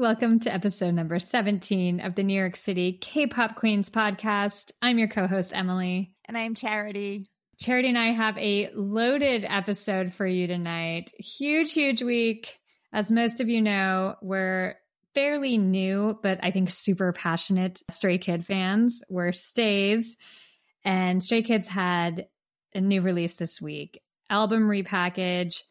Welcome to episode number 17 of the New York City K pop Queens podcast. I'm your co host, Emily. And I'm Charity. Charity and I have a loaded episode for you tonight. Huge, huge week. As most of you know, we're fairly new, but I think super passionate Stray Kid fans. We're stays, and Stray Kids had a new release this week album repackage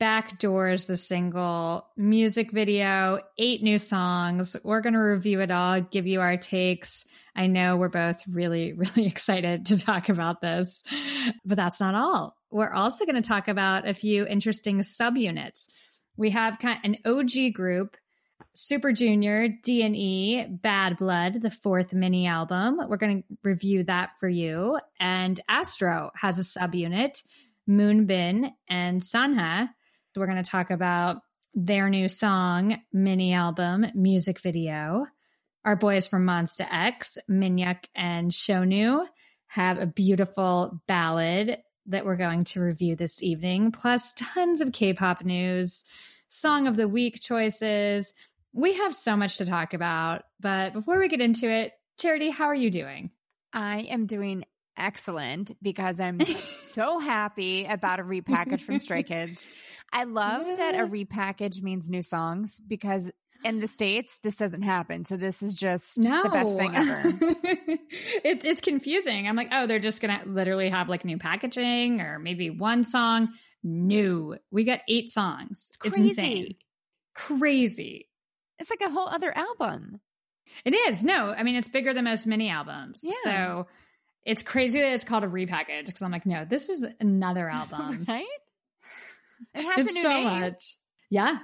Backdoors, the single, music video, eight new songs. We're going to review it all, give you our takes. I know we're both really, really excited to talk about this, but that's not all. We're also going to talk about a few interesting subunits. We have an OG group, Super Junior, D&E, Bad Blood, the fourth mini album. We're going to review that for you. And Astro has a subunit, Moonbin and Sanha we're going to talk about their new song, mini album, music video. Our boys from Monsta X, Minhyuk and Shownu, have a beautiful ballad that we're going to review this evening, plus tons of K pop news, song of the week choices. We have so much to talk about. But before we get into it, Charity, how are you doing? I am doing excellent because I'm so happy about a repackage from Stray Kids. I love yeah. that a repackage means new songs because in the states this doesn't happen. So this is just no. the best thing ever. it's it's confusing. I'm like, oh, they're just gonna literally have like new packaging or maybe one song. New. We got eight songs. It's, it's insane. Crazy. It's like a whole other album. It is. No, I mean it's bigger than most mini albums. Yeah. So it's crazy that it's called a repackage because I'm like, no, this is another album. right? It has it's a new so name. much. Yeah,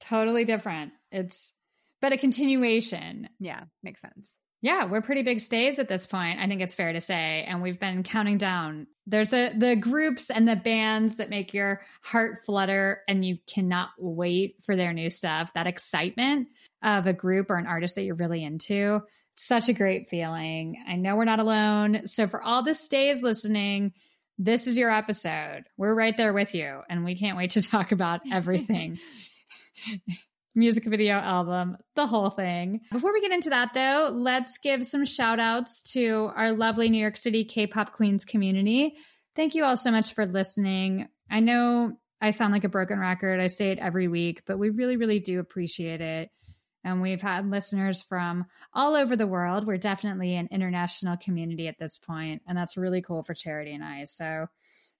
totally different. It's but a continuation. Yeah, makes sense. Yeah, we're pretty big stays at this point. I think it's fair to say, and we've been counting down. There's the the groups and the bands that make your heart flutter, and you cannot wait for their new stuff. That excitement of a group or an artist that you're really into, such a great feeling. I know we're not alone. So for all the stays listening, this is your episode. We're right there with you, and we can't wait to talk about everything. Music video album, the whole thing. Before we get into that, though, let's give some shout outs to our lovely New York City K pop Queens community. Thank you all so much for listening. I know I sound like a broken record, I say it every week, but we really, really do appreciate it. And we've had listeners from all over the world. We're definitely an international community at this point, and that's really cool for Charity and I. So,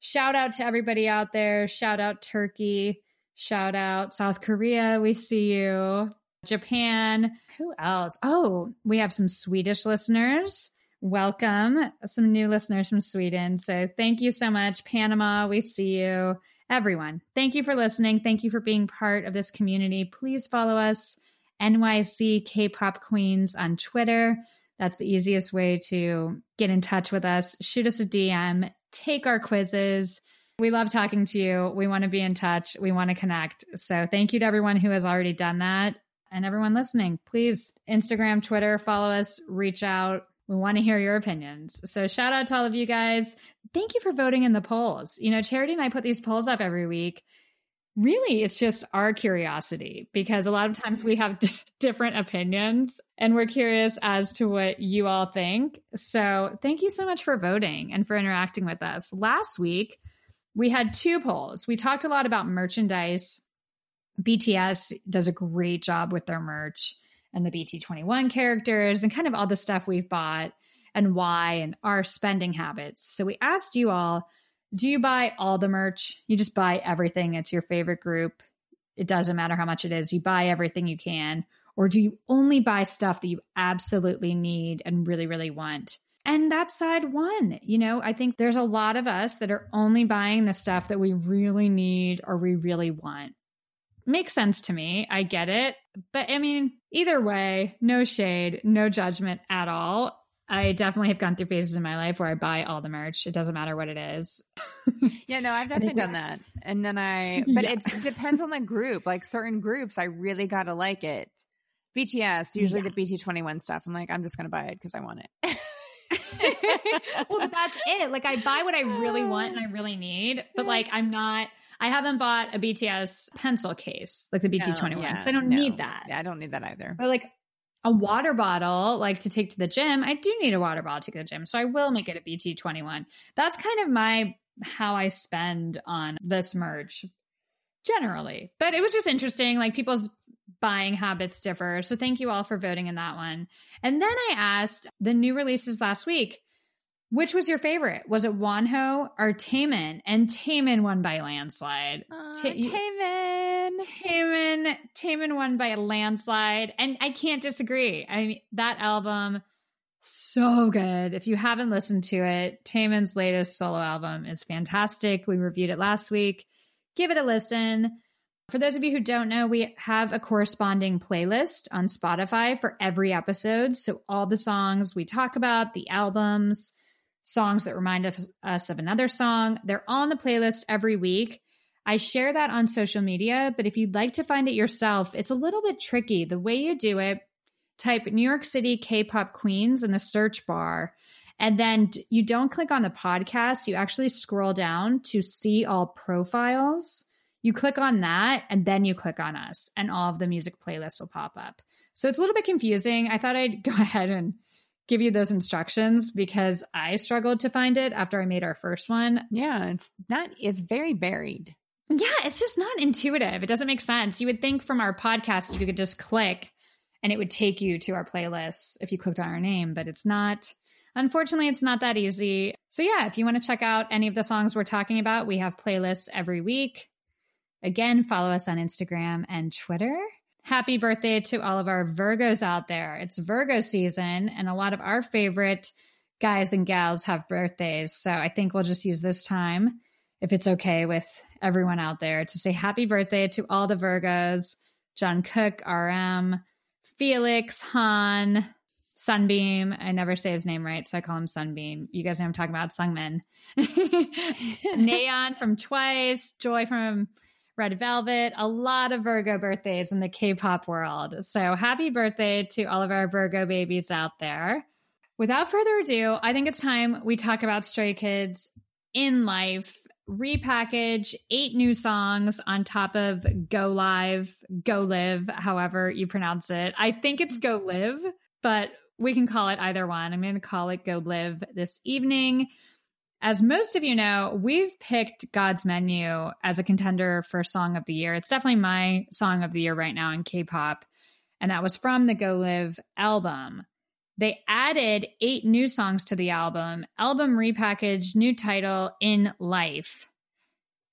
shout out to everybody out there. Shout out Turkey. Shout out South Korea. We see you. Japan. Who else? Oh, we have some Swedish listeners. Welcome. Some new listeners from Sweden. So, thank you so much. Panama, we see you. Everyone, thank you for listening. Thank you for being part of this community. Please follow us NYC K pop queens on Twitter. That's the easiest way to get in touch with us. Shoot us a DM, take our quizzes. We love talking to you. We want to be in touch. We want to connect. So thank you to everyone who has already done that and everyone listening. Please Instagram, Twitter, follow us, reach out. We want to hear your opinions. So shout out to all of you guys. Thank you for voting in the polls. You know, Charity and I put these polls up every week really it's just our curiosity because a lot of times we have d- different opinions and we're curious as to what you all think. So, thank you so much for voting and for interacting with us. Last week, we had two polls. We talked a lot about merchandise. BTS does a great job with their merch and the BT21 characters and kind of all the stuff we've bought and why and our spending habits. So, we asked you all do you buy all the merch? You just buy everything. It's your favorite group. It doesn't matter how much it is. You buy everything you can. Or do you only buy stuff that you absolutely need and really, really want? And that's side one. You know, I think there's a lot of us that are only buying the stuff that we really need or we really want. Makes sense to me. I get it. But I mean, either way, no shade, no judgment at all. I definitely have gone through phases in my life where I buy all the merch. It doesn't matter what it is. yeah, no, I've definitely done that. And then I, but yeah. it depends on the group. Like certain groups, I really got to like it. BTS, usually yeah. the BT21 stuff. I'm like, I'm just going to buy it because I want it. well, but that's it. Like I buy what I really want and I really need, but like I'm not. I haven't bought a BTS pencil case like the BT21 No, yeah, I don't no. need that. Yeah, I don't need that either. But like a water bottle, like to take to the gym. I do need a water bottle to go to the gym, so I will make it a BT21. That's kind of my how I spend on this merch generally. But it was just interesting. Like people's buying habits differ. So thank you all for voting in that one. And then I asked the new releases last week, which was your favorite? Was it Wonho or Taemin? And Taemin won by landslide. Aw, Ta- Taemin. Taemin, Taemin won by a landslide, and I can't disagree. I mean, that album so good. If you haven't listened to it, Taemin's latest solo album is fantastic. We reviewed it last week. Give it a listen. For those of you who don't know, we have a corresponding playlist on Spotify for every episode. So all the songs we talk about, the albums, songs that remind us- of another song, they're on the playlist every week. I share that on social media, but if you'd like to find it yourself, it's a little bit tricky. The way you do it, type New York City K pop queens in the search bar. And then you don't click on the podcast, you actually scroll down to see all profiles. You click on that and then you click on us, and all of the music playlists will pop up. So it's a little bit confusing. I thought I'd go ahead and give you those instructions because I struggled to find it after I made our first one. Yeah, it's not. It's very buried. Yeah, it's just not intuitive. It doesn't make sense. You would think from our podcast you could just click and it would take you to our playlist if you clicked on our name, but it's not. Unfortunately, it's not that easy. So, yeah, if you want to check out any of the songs we're talking about, we have playlists every week. Again, follow us on Instagram and Twitter. Happy birthday to all of our Virgos out there. It's Virgo season, and a lot of our favorite guys and gals have birthdays. So, I think we'll just use this time, if it's okay with everyone out there, to say happy birthday to all the Virgos Jungkook, RM, Felix, Han, Sunbeam. I never say his name right, so I call him Sunbeam. You guys know I'm talking about Seungmin. Nayeon from Twice, Joy from Red Velvet, a lot of Virgo birthdays in the K pop world. So happy birthday to all of our Virgo babies out there. Without further ado, I think it's time we talk about Stray Kids in life. Repackage eight new songs on top of Go Live, Go Live, however you pronounce it. I think it's Go Live, but we can call it either one. I'm going to call it Go Live this evening. As most of you know, we've picked God's Menu as a contender for Song of the Year. It's definitely my Song of the Year right now in K pop. And that was from the Go Live album. They added eight new songs to the album, album repackaged, new title, In Life.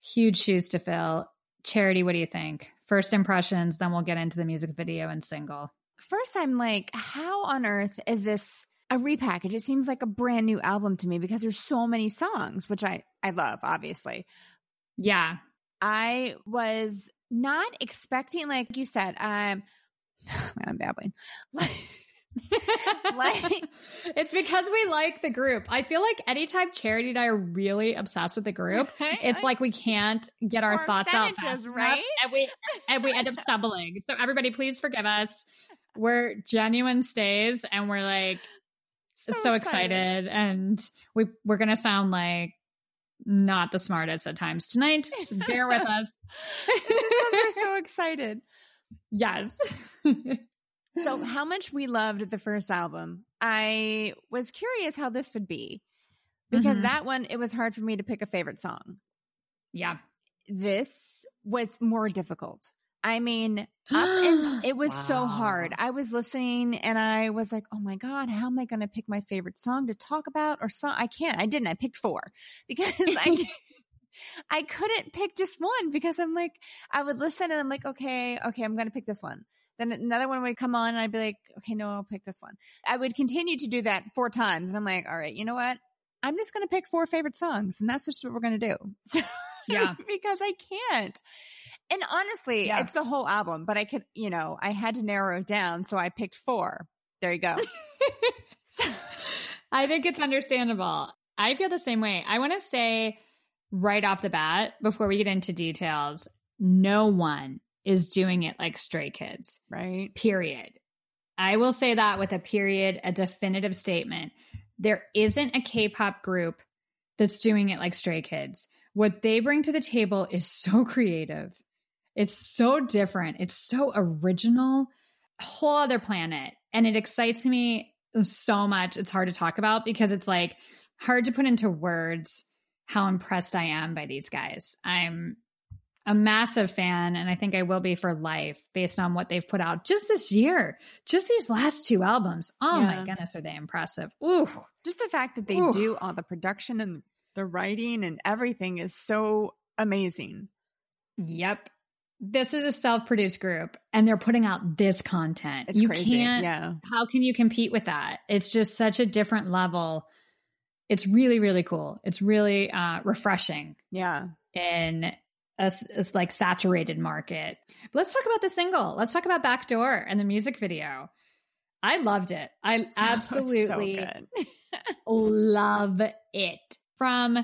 Huge shoes to fill. Charity, what do you think? First impressions, then we'll get into the music video and single. First, I'm like, how on earth is this a repackage? It seems like a brand new album to me because there's so many songs, which I I love, obviously. Yeah. I was not expecting, like you said, um, man, I'm babbling. like, it's because we like the group. I feel like anytime Charity and I are really obsessed with the group, it's like we can't get our thoughts out fast right? and we and we end up stumbling. So everybody, please forgive us. We're genuine stays, and we're like so, excited. and we we're gonna sound like not the smartest at times tonight. So bear with us. We're so excited. Yes. So, how much we loved the first album, I was curious how this would be because Mhm. that one, it was hard for me to pick a favorite song. yeah. This was more difficult. I mean, and it was so hard. I was listening and I was like, oh my God, how am I going to pick my favorite song to talk about or song? I can't. I didn't. I picked four because I. I couldn't pick just one because I'm like, I would listen and I'm like, okay, okay, I'm going to pick this one. Then another one would come on and I'd be like, okay, no, I'll pick this one. I would continue to do that four times. And I'm like, all right, you know what? I'm just going to pick four favorite songs and that's just what we're going to do. So, Yeah. because I can't. And honestly, Yeah. it's the whole album, but I could, you know, I had to narrow it down. So I picked four. There you go. so, I think it's understandable. I feel the same way. I want to say right off the bat, before we get into details, no one is doing it like Stray Kids, right. period. I will say that with a period, a definitive statement. there isn't a K-pop group that's doing it like Stray Kids. What they bring to the table is so creative. It's so different. It's so original, a whole other planet. And it excites me so much. It's hard to talk about because it's like hard to put into words how impressed I am by these guys. I'm a massive fan, and I think I will be for life based on what they've put out just this year. Just these last two albums. Oh yeah. my goodness, are they impressive? Ooh. Just the fact that they Ooh. do all the production and the writing and everything is so amazing. Yep. This is a self-produced group and they're putting out this content. It's you crazy. can't yeah. how can you compete with that? It's just such a different level. It's really, really cool. It's really uh refreshing. Yeah. In a, a, like saturated market. But let's talk about the single. Let's talk about Backdoor and the music video. I loved it. I absolutely so love it. From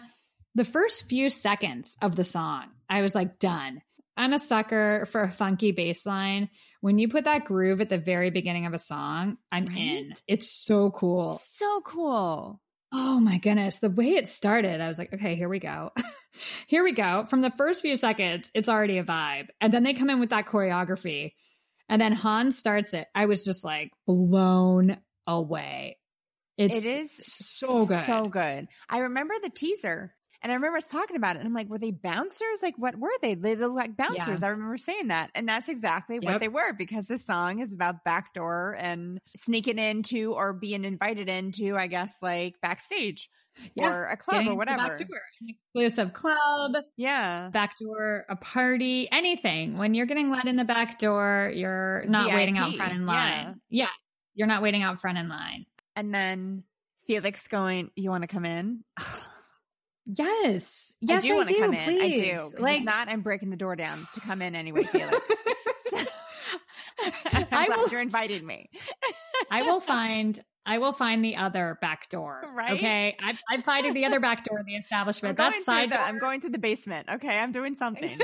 the first few seconds of the song, I was like, done. I'm a sucker for a funky bass line. When you put that groove at the very beginning of a song, I'm right? in. It's so cool. So cool. Oh my goodness. The way it started, I was like, okay, here we go. here we go. From the first few seconds, it's already a vibe. And then they come in with that choreography. And then Han starts it. I was just like blown away. It's it is so good. So good. I remember the teaser and I remember us talking about it. And I'm like, were they bouncers? Like, what were they? They look like bouncers. Yeah. I remember saying that. And that's exactly yep. what they were because the song is about backdoor and sneaking into or being invited into, I guess, like backstage yeah. or a club Getting or whatever. Backdoor, exclusive club. Yeah. Backdoor, a party, anything. When you're getting let in the back door, you're not VIP. waiting out front in line. Yeah. yeah. You're not waiting out front in line. And then Felix going, You want to come in? Yes. Yes, I do want to come in. Please. I do. Like, if not, I'm breaking the door down to come in anyway, Felix. I'm I will, you're invited me. I will find I will find the other back door. Right. Okay. I, I'm finding the other back door in the establishment. That's side the, I'm going to the basement. Okay. I'm doing something.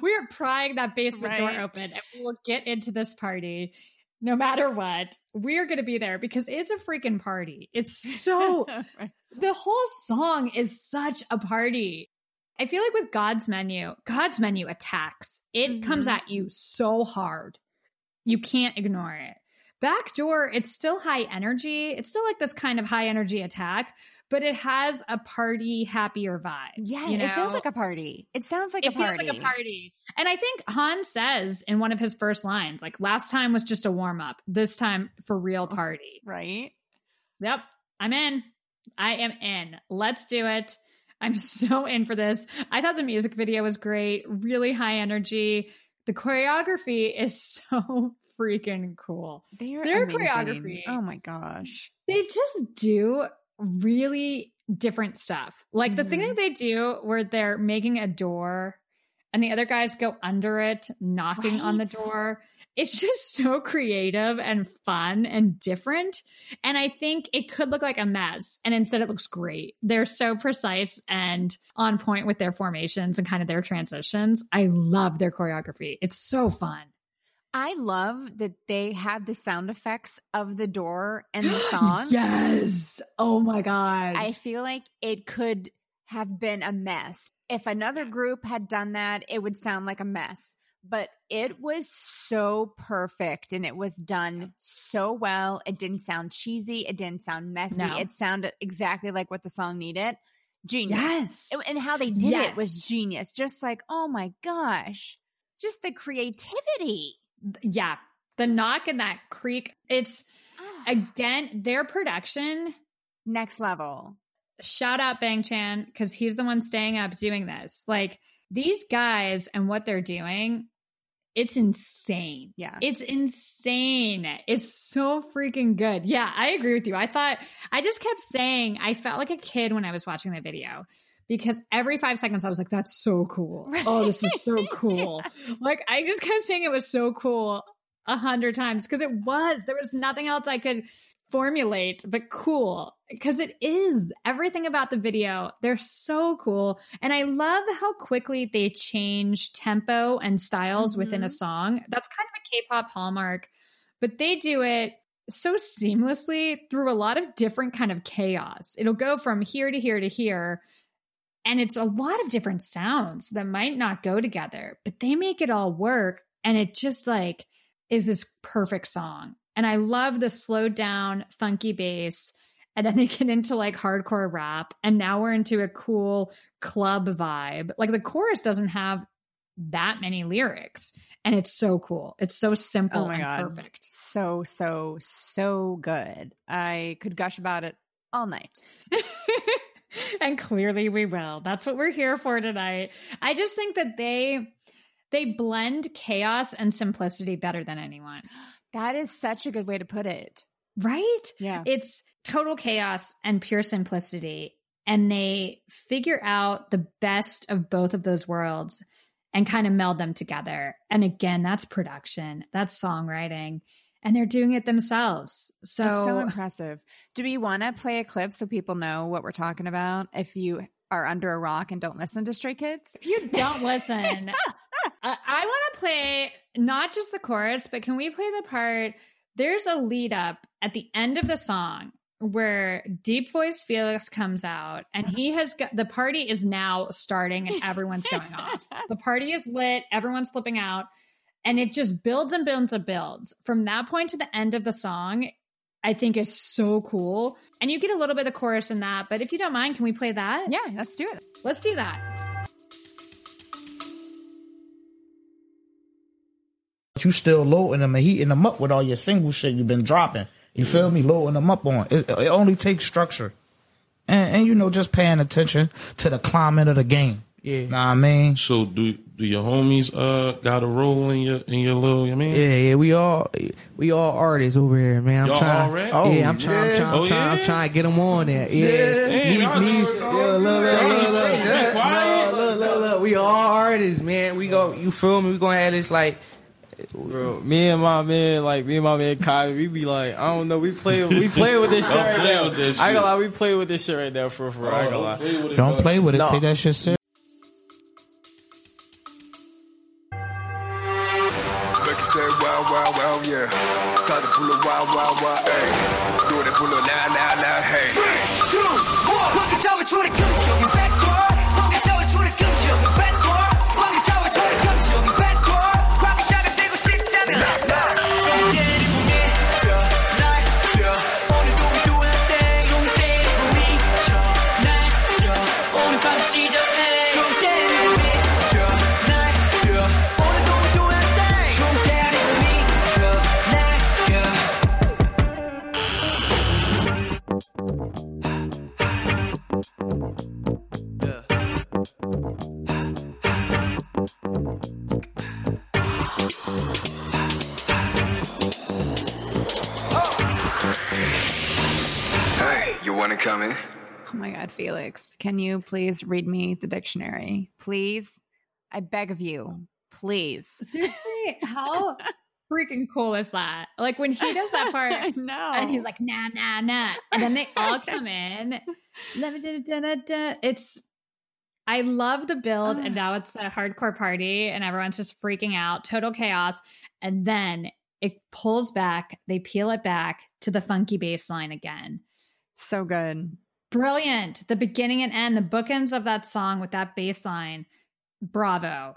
we are prying that basement right. door open and we will get into this party no matter what, we're going to be there because it's a freaking party. It's so, the whole song is such a party. I feel like with God's menu, God's menu attacks. It mm-hmm. comes at you so hard. You can't ignore it. Backdoor, it's still high energy. It's still like this kind of high energy attack, but it has a party happier vibe. Yeah, you know? it feels like a party. It sounds like it a party. feels like a party. And I think Han says in one of his first lines, like last time was just a warm up. This time for real oh, party. Right. Yep. I'm in. I am in. Let's do it. I'm so in for this. I thought the music video was great, really high energy. The choreography is so freaking cool. They are Their amazing. choreography. Oh my gosh. They just do really different stuff. Like mm-hmm. the thing mm-hmm. that they do where they're making a door and the other guys go under it, knocking right. on the door. It's just so creative and fun and different. And I think it could look like a mess. And instead, it looks great. They're so precise and on point with their formations and kind of their transitions. I love their choreography. It's so fun. I love that they had the sound effects of the door and the song. yes. Oh my God. I feel like it could have been a mess. If another group had done that, it would sound like a mess. But it was so perfect and it was done so well. It didn't sound cheesy. It didn't sound messy. No. It sounded exactly like what the song needed. Genius. Yes. And how they did yes. it was genius. Just like, oh my gosh, just the creativity yeah, the knock and that creak. It's ah. again their production next level. Shout out Bang Chan because he's the one staying up doing this. Like these guys and what they're doing, it's insane. Yeah. It's insane. It's so freaking good. Yeah, I agree with you. I thought, I just kept saying, I felt like a kid when I was watching the video because every five seconds I was like, that's so cool. Right. Oh, this is so cool. yeah. Like I just kept saying it was so cool a hundred times because it was. There was nothing else I could formulate but cool because it is everything about the video they're so cool and i love how quickly they change tempo and styles mm-hmm. within a mm-hmm. song that's kind of a k-pop hallmark but they do it so seamlessly through a lot of different kind of chaos. It'll go from here to here to here and it's a lot of different sounds that might not go together, but they make it all work and it just like is this perfect song. And I love the slowed down funky bass and then they get into like hardcore rap and now we're into a cool club vibe. Like the chorus doesn't have that many lyrics and it's so cool. It's so simple oh and God. perfect. So so so good. I could gush about it all night. and clearly we will. That's what we're here for tonight. I just think that they they blend chaos and simplicity better than anyone. That is such a good way to put it. Right? Yeah. It's total chaos and pure simplicity. And they figure out the best of both of those worlds and kind of meld them together. And again, that's production, that's songwriting, and they're doing it themselves. So, so impressive. Do we want to play a clip so people know what we're talking about? If you are under a rock and don't listen to Stray Kids, if you don't listen, I, I want to play not just the chorus, but can we play the part? There's a lead up at the end of the song where Deep Voice Felix comes out and he has got the party is now starting and everyone's going off. The party is lit, everyone's flipping out, and it just builds and builds and builds. From that point to the end of the song, I think is so cool. And you get a little bit of the chorus in that, but if you don't mind, can we play that? Yeah, let's do it. Let's do that. You still loading them and heating them up with all your single shit you've been dropping. You feel me? Loading them up on. It, it only takes structure. And, and, you know, just paying attention to the climate of the game. Yeah. Know what I mean? So do do your homies uh got a role in your in your little I mean? Yeah, yeah, we all we all artists over here, man. I'm Y'all trying, already? Oh, yeah, I'm trying, yeah. I'm trying, Oh, I'm trying, I'm trying to get them on there. Yeah, Yeah. Damn, me- y'all just- yeah, look, look, look, Y'all just look, look, be quiet. look, look, look, look. We all artists, man. We go, you feel me? We gonna have this like. Bro, me and my man, like me and my man Kai, we be like, I don't know, we play, we play with this shit Don't right now. with this I ain't gonna lie, we play with this shit right now for for. I ain't gonna lie. play with it, Don't bro. play with it. No. Take that shit serious. Yeah. Start to pull a wow, wow, wow, hey. Do it, pull a now, now, now, hey. Hey, you wanna come in? Oh my God, Felix, can you please read me the dictionary? Please? I beg of you. Please. Seriously, how freaking cool is that? Like when he does that part I know. and he's like, nah, nah, nah. And then they all come in. It's, I love the build. And now it's a hardcore party and everyone's just freaking out, total chaos. And then it pulls back, they peel it back to the funky bass line again. So good. Brilliant. The beginning and end, the bookends of that song with that bass line. Bravo.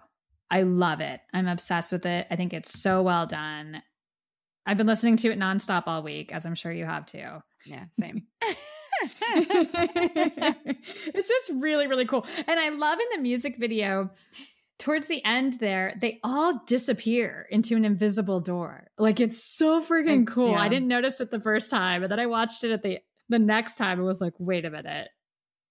I love it. I'm obsessed with it. I think it's so well done. I've been listening to it nonstop all week, as I'm sure you have too. Yeah, same. it's just really, really cool. And I love in the music video, towards the end there, they all disappear into an invisible door. Like it's so freaking It's- cool. yeah. I didn't notice it the first time, but then I watched it at the the next time. It was like, wait a minute.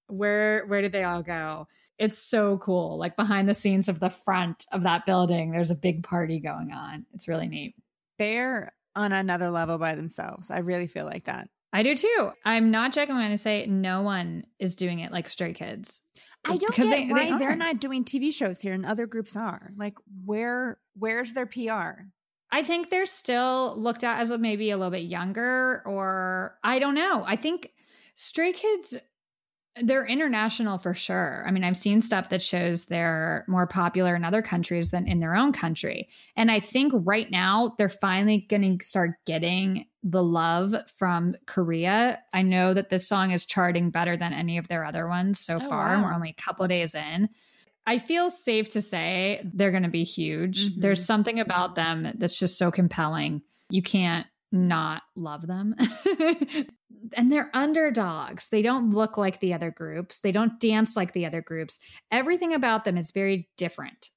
Where where did they all go? It's so cool. Like behind the scenes of the front of that building, there's a big party going on. It's really neat. They're on another level by themselves. I really feel like that. I do too. I'm not joking when I say no one is doing it like Stray Kids. I don't Because get they- why they, are not doing TV shows here and other groups are. Like, where where's their PR? I think they're still looked at as maybe a little bit younger, or I don't know. I think Stray Kids they're international for sure. I mean, I've seen stuff that shows they're more popular in other countries than in their own country. And I think right now they're finally going to start getting the love from Korea. I know that this song is charting better than any of their other ones so Oh, far. wow. We're only a couple days in. I feel safe to say they're going to be huge. Mhm. There's something about them that's just so compelling. You can't not love them. and they're underdogs. They don't look like the other groups. They don't dance like the other groups. Everything about them is very different.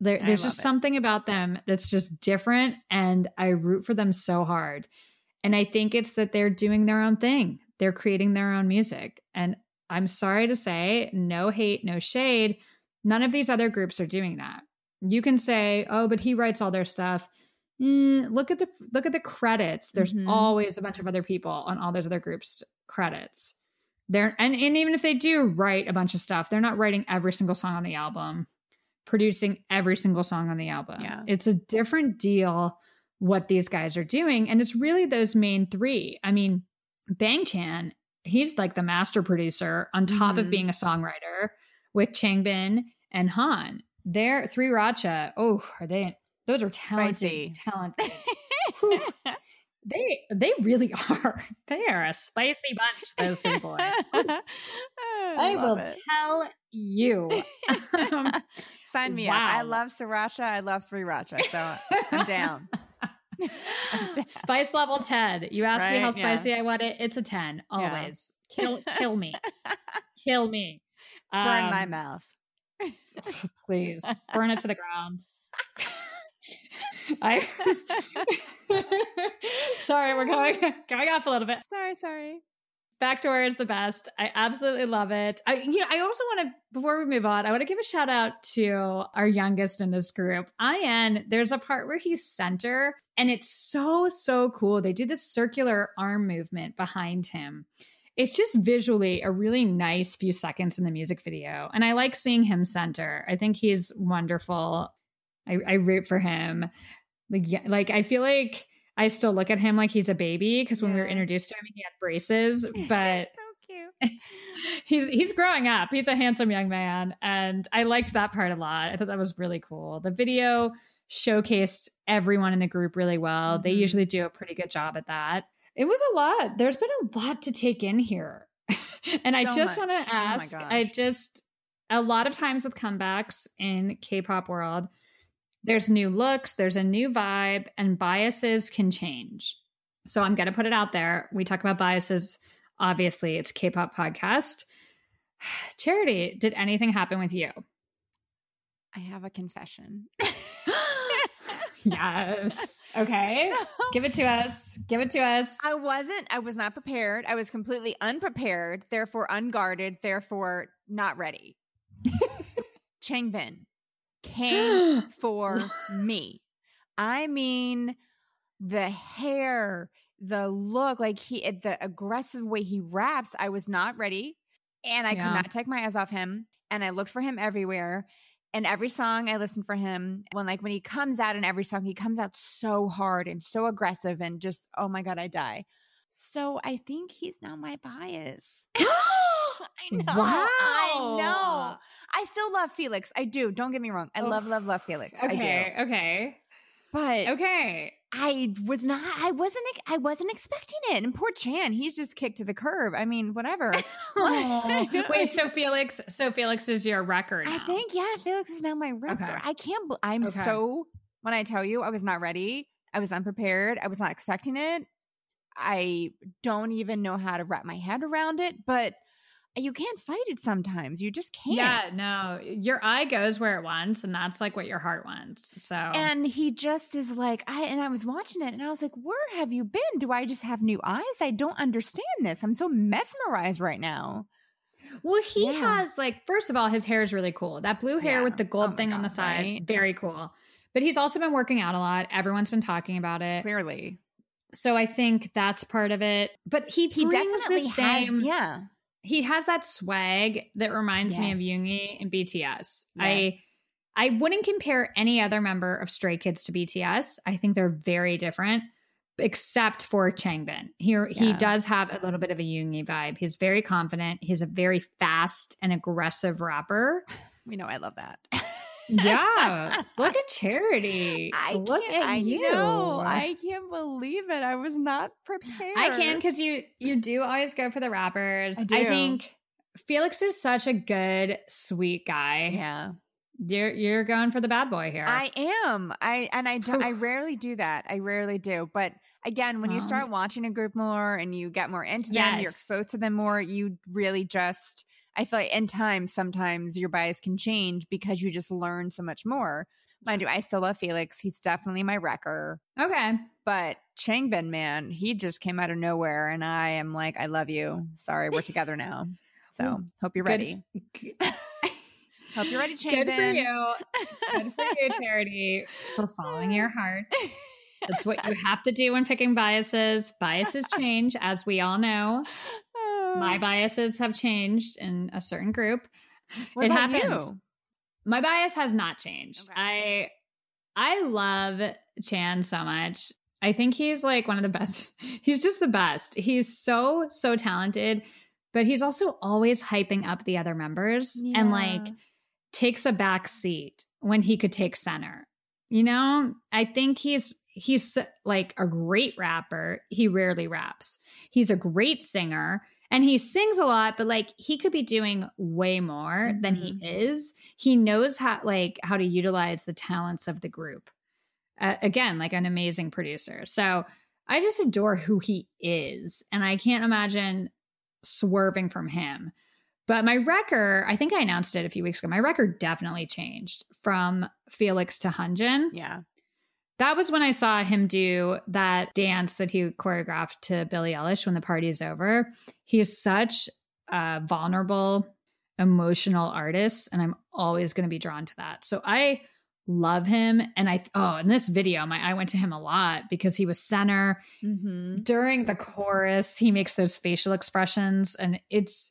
There, there's just it. something about them that's just different. And I root for them so hard. And I think it's that they're doing their own thing, they're creating their own music. And I'm sorry to say, no hate, no shade. None of these other groups are doing that. You can say, "Oh, but he writes all their stuff." Eh, look at the look at the credits. There's Mhm. always a bunch of other people on all those other groups' credits. They're and, and even if they do write a bunch of stuff, they're not writing every single song on the album, producing every single song on the album. Yeah. It's a different deal what these guys are doing. And it's really those main three. I mean, Bang Chan, he's like the master producer on top of Mhm. being a songwriter with Changbin and Han. They're three Racha. Oh, are they? Those are talented, Spicy. talented. They they really are. They are a spicy bunch. Those two boys. I, I will it. tell you. Um, Sign me up. I love Sriracha. I love Three Racha. So I'm down. Spice level 10. You ask me how Right, yeah. spicy I want it, it's a 10. Yeah. Always. Kill kill me. Kill me. Burn my Um, mouth. Please. Burn it to the ground. I Sorry, we're going going off a little bit. Sorry, sorry. Backdoor is the best. I absolutely love it. I you know, I also want to before we move on, I want to give a shout out to our youngest in this group. I.N, there's a part where he's center and it's so so cool. They do this circular arm movement behind him. It's just visually a really nice few seconds in the music video. And I like seeing him center. I think he's wonderful. I, I root for him. Like, yeah, like I feel like I still look at him like he's a baby because when we were introduced to him, he had braces, but so cute. he's he's growing up. He's a handsome young man, and I liked that part a lot. I thought that was really cool. The video showcased everyone in the group really well. They Mhm. usually do a pretty good job at that. It was a lot. There's been a lot to take in here, and I just want to Oh ask. I just a lot of times with comebacks in K-pop world, there's new looks, there's a new vibe, and biases can change. So I'm going to put it out there. We talk about biases. Obviously, it's K pop podcast. Charity, did anything happen with you? I have a confession. yes. Okay. Give it to us. Give it to us. I wasn't, I was not prepared. I was completely unprepared, therefore unguarded, therefore not ready. Changbin came for me. I mean, the hair, the look, like he, the aggressive way he raps, I was not ready. And I Yeah. could not take my eyes off him. And I looked for him everywhere. And every song I listen for him, when like when he comes out in every song, he comes out so hard and so aggressive and just, oh my God, I die. So I think he's now my bias. I know. Wow. I know. I still love Felix. I do. Don't get me wrong. I Oh. love, love, love Felix. I Okay. do. Okay. But Okay. I was not. I wasn't. I wasn't expecting it. And poor Chan, he's just kicked to the curb. I mean, whatever. Wait, so Felix, so Felix is your wrecker. I think yeah, Felix is now my wrecker. Okay. I can't. bel- I'm Okay. so. When I tell you, I was not ready. I was unprepared. I was not expecting it. I don't even know how to wrap my head around it. But you can't fight it sometimes. You just can't. Yeah, no, your eye goes where it wants, and that's like what your heart wants. So, And he just is like, I and I was watching it and I was like, where have you been? Do I just have new eyes? I don't understand this. I'm so mesmerized right now. well, he Yeah. has like, first of all, his hair is really cool. That blue hair Yeah. with the gold Oh thing on the side, right? very cool. But he's also been working out a lot. Everyone's been talking about it. Clearly. So I think that's part of it. But he He definitely the same. has yeah. He has that swag that reminds me of Yes. Yoongi and BTS. Yes. I I wouldn't compare any other member of Stray Kids to BTS. I think they're very different. except for Changbin. He he does have a little bit of a Yoongi vibe. He's very confident. He's a very fast and aggressive rapper. We know I love that. Yeah, look at Charity. I look can't, at I you. know. I can't believe it. I was not prepared. I can because you you do always go for the rappers. I I, think Felix is such a good, sweet guy. Yeah. You're you're going for the bad boy here. I am. I and I don't. I rarely do that. I rarely do. But again, when you start watching a group more and you get more into them, you're Yes. exposed to them more, you really just I feel like in time sometimes your bias can change because you just learn so much more. Mind you, I still love Felix. He's definitely my wrecker. okay. But Changbin, man, he just came out of nowhere and I am like, I love you. Sorry, we're together now. So hope you're ready. Hope you're ready, Changbin. Good for you. Good for you, Charity, for following your heart. That's what you have to do when picking biases. Biases change, as we all know. My ah. biases have changed in a certain group. What it happens. you? My bias has not changed. Okay. I I love Chan so much. I think he's like one of the best. He's just the best. He's so so talented, but he's also always hyping up the other members and like takes a back seat when he could take center. You know, I think he's he's like a great rapper. He rarely raps. He's a great singer and he sings a lot, but like he could be doing way more than he is. He knows how like how to utilize the talents of the group. Uh, again, like an amazing producer. So I just adore who he is, and I can't imagine swerving from him. But my wrecker, I think I announced it a few weeks ago. My wrecker definitely changed from Felix to Hyunjin. Yeah. That was when I saw him do that dance that he choreographed to Billie Eilish when the party is over. He is such a vulnerable, emotional artist, and I'm always going to be drawn to that. So I love him. And I, oh, in this video, my I went to him a lot because he was center Mm-hmm. during the chorus. He makes those facial expressions, and it's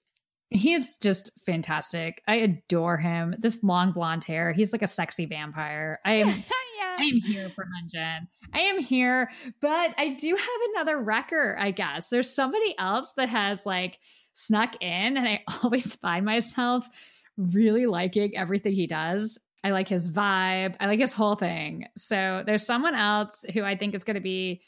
he is just fantastic. I adore him. This long blonde hair, he's like a sexy vampire. I am. I am here for Hyunjin. I am here, but I do have another wrecker, I guess. There's somebody else that has like snuck in, and I always find myself really liking everything he does. I like his vibe, I like his whole thing. So there's someone else who I think is going to be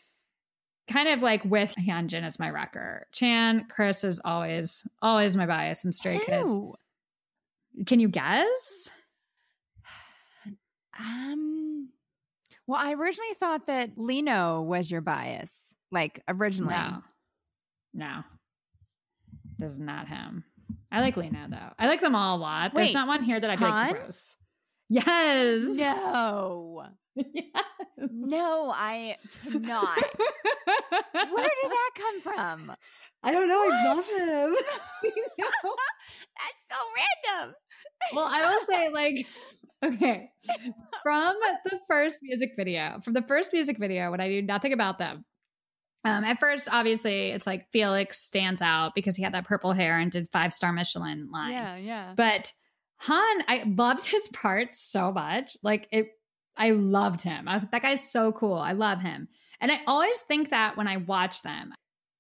kind of like with Hyunjin as my wrecker. Chan, Chris is always, always my bias and Stray Kids. Can you guess? Um. Well, I originally thought that Lee Know was your bias. Like originally. No. No. This is not him. I like Lee Know though. I like them all a lot. There's not one here that I feel like gross. Yes. No. Yes. No, I cannot. Where did that come from? I don't know. I love What? him. That's so random. well, I will say, like, okay, from the first music video, from the first music video, when I knew nothing about them. Um, at first, obviously, it's like Felix stands out because he had that purple hair and did five star Michelin line. Yeah, yeah. But Han, I loved his part so much. Like it, I loved him. I was like, that guy's so cool. I love him. And I always think that when I watch them,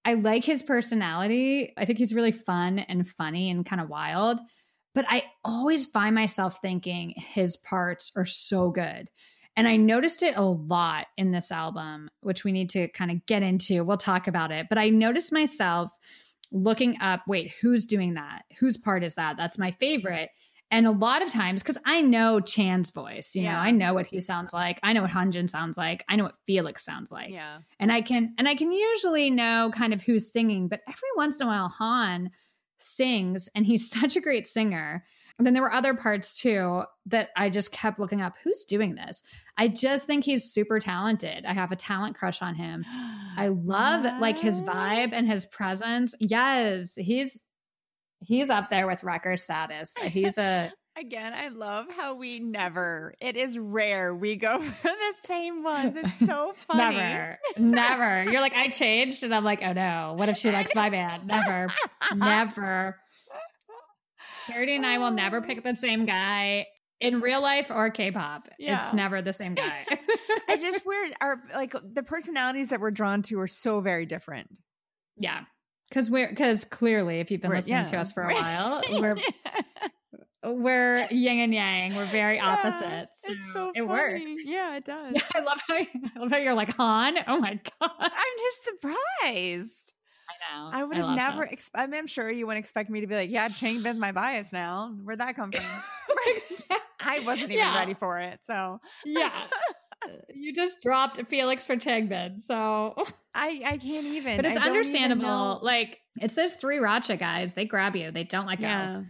I like his personality. I think he's really fun and funny and kind of wild. But I always find myself thinking his parts are so good. And I noticed it a lot in this album, which we need to kind of get into. We'll talk about it. But I noticed myself looking up wait, who's doing that? Whose part is that? That's my favorite. And a lot of times, because I know Chan's voice, you know, I know what he sounds like. I know what Hyunjin sounds like. I know what Felix sounds like yeah. and I can and I can usually know kind of who's singing, but every once in a while Han sings and he's such a great singer. And then there were other parts too that I just kept looking up who's doing this. I just think he's super talented. I have a talent crush on him. I love like his vibe and his presence. Yes, he's he's up there with wrecker status. He's a Again, I love how we never, it is rare we go for the same ones. It's so funny. Never, never. You're like, I changed. And I'm like, oh no, what if she likes my band? Never, never. Charity and I will never oh. pick the same guy. in real life or K-pop. Yeah. It's never the same guy. I just weird our like the personalities that we're drawn to are so very different. yeah. Cause we're, cause clearly if you've been We're- listening to us for a while, we're, we're yin and yang. We're very Yeah, opposites. It's so it works. Yeah, it does. Yeah, I love how I love how you're like Han. Oh my god! I'm just surprised. I know. I would have never. Ex- I mean, I'm sure you wouldn't expect me to be like, "Yeah, Changbin's my bias now." Where'd that come from? I wasn't even Yeah. ready for it, so yeah, you just dropped Felix for Changbin, so I I can't even. but it's I understandable. Like it's those three Racha guys. They grab you. They don't let go. Yeah,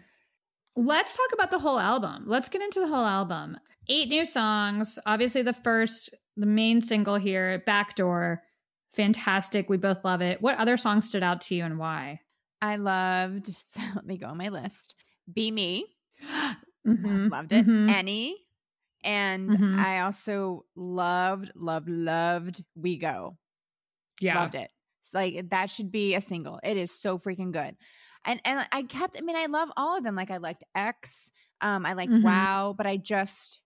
Let's talk about the whole album. Let's get into the whole album. Eight new songs. Obviously, the first, the main single here, Backdoor. Fantastic. We both love it. What other songs stood out to you and why? I loved. So let me go on my list. Be me, Mhm. loved it. Mhm. Any, and Mhm. I also loved, loved, loved. We go. Yeah. Loved it. It's like that should be a single. It is so freaking good. And and I kept I mean I love all of them. Like I liked X, um I liked Mhm. Wow, but I just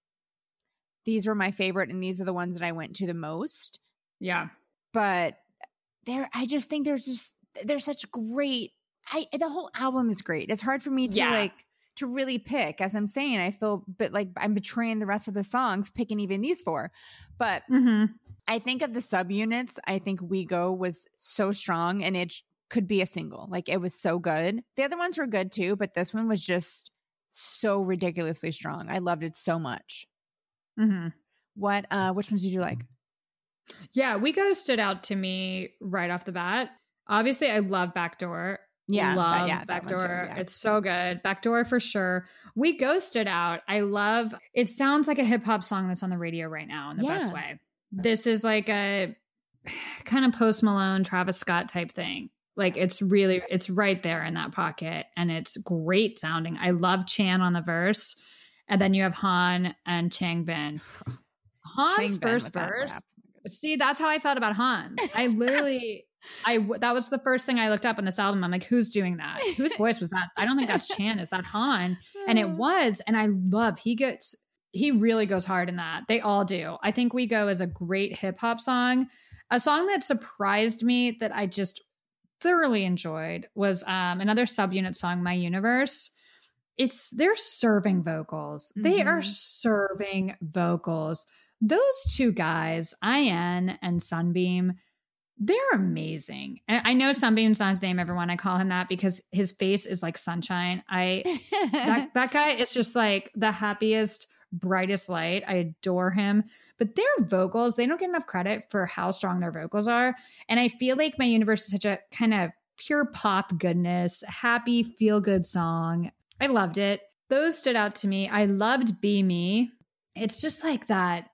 these were my favorite and these are the ones that I went to the most. Yeah. But there I just think there's just there's such great I the whole album is great. It's hard for me to Yeah. like to really pick. As I'm saying, I feel but like I'm betraying the rest of the songs picking even these four. But Mm-hmm. I think of the subunits, I think We Go was so strong and it could be a single. Like it was so good. The other ones were good too, but this one was just so ridiculously strong. I loved it so much. Mm-hmm. What uh which ones did you like? Yeah, We Go stood out to me right off the bat. Obviously, I love Backdoor. Yeah, that- love yeah, one too, Backdoor. yeah. It's so good. Backdoor for sure. We Go stood out. I love. It sounds like a hip hop song that's on the radio right now in the best way. This is like a kind of Post Malone, Travis Scott type thing. Like it's really, it's right there in that pocket, and it's great sounding. I love Chan on the verse, and then you have Han and Changbin. Han's Changbin first verse. Oh rap. See, that's how I felt about Hans. I literally, I that was the first thing I looked up on this album. I'm like, who's doing that? Whose voice was that? I don't think that's Chan. Is that Han? And it was. And I love. He gets. He really goes hard in that. They all do. I think "We Go" is a great hip hop song. A song that surprised me that I just thoroughly enjoyed was um, another subunit song, "My Universe." It's they're serving vocals. They are Mhm. serving vocals those two guys, I.N and Sunbeam, they're amazing. And I know Sunbeam's not his name, everyone. I call him that because his face is like sunshine. I that, that guy is just like the happiest, brightest light. I adore him. But their vocals, they don't get enough credit for how strong their vocals are. And I feel like My Universe is such a kind of pure pop goodness, happy, feel good song. I loved it. Those stood out to me. I loved Be Me. It's just like that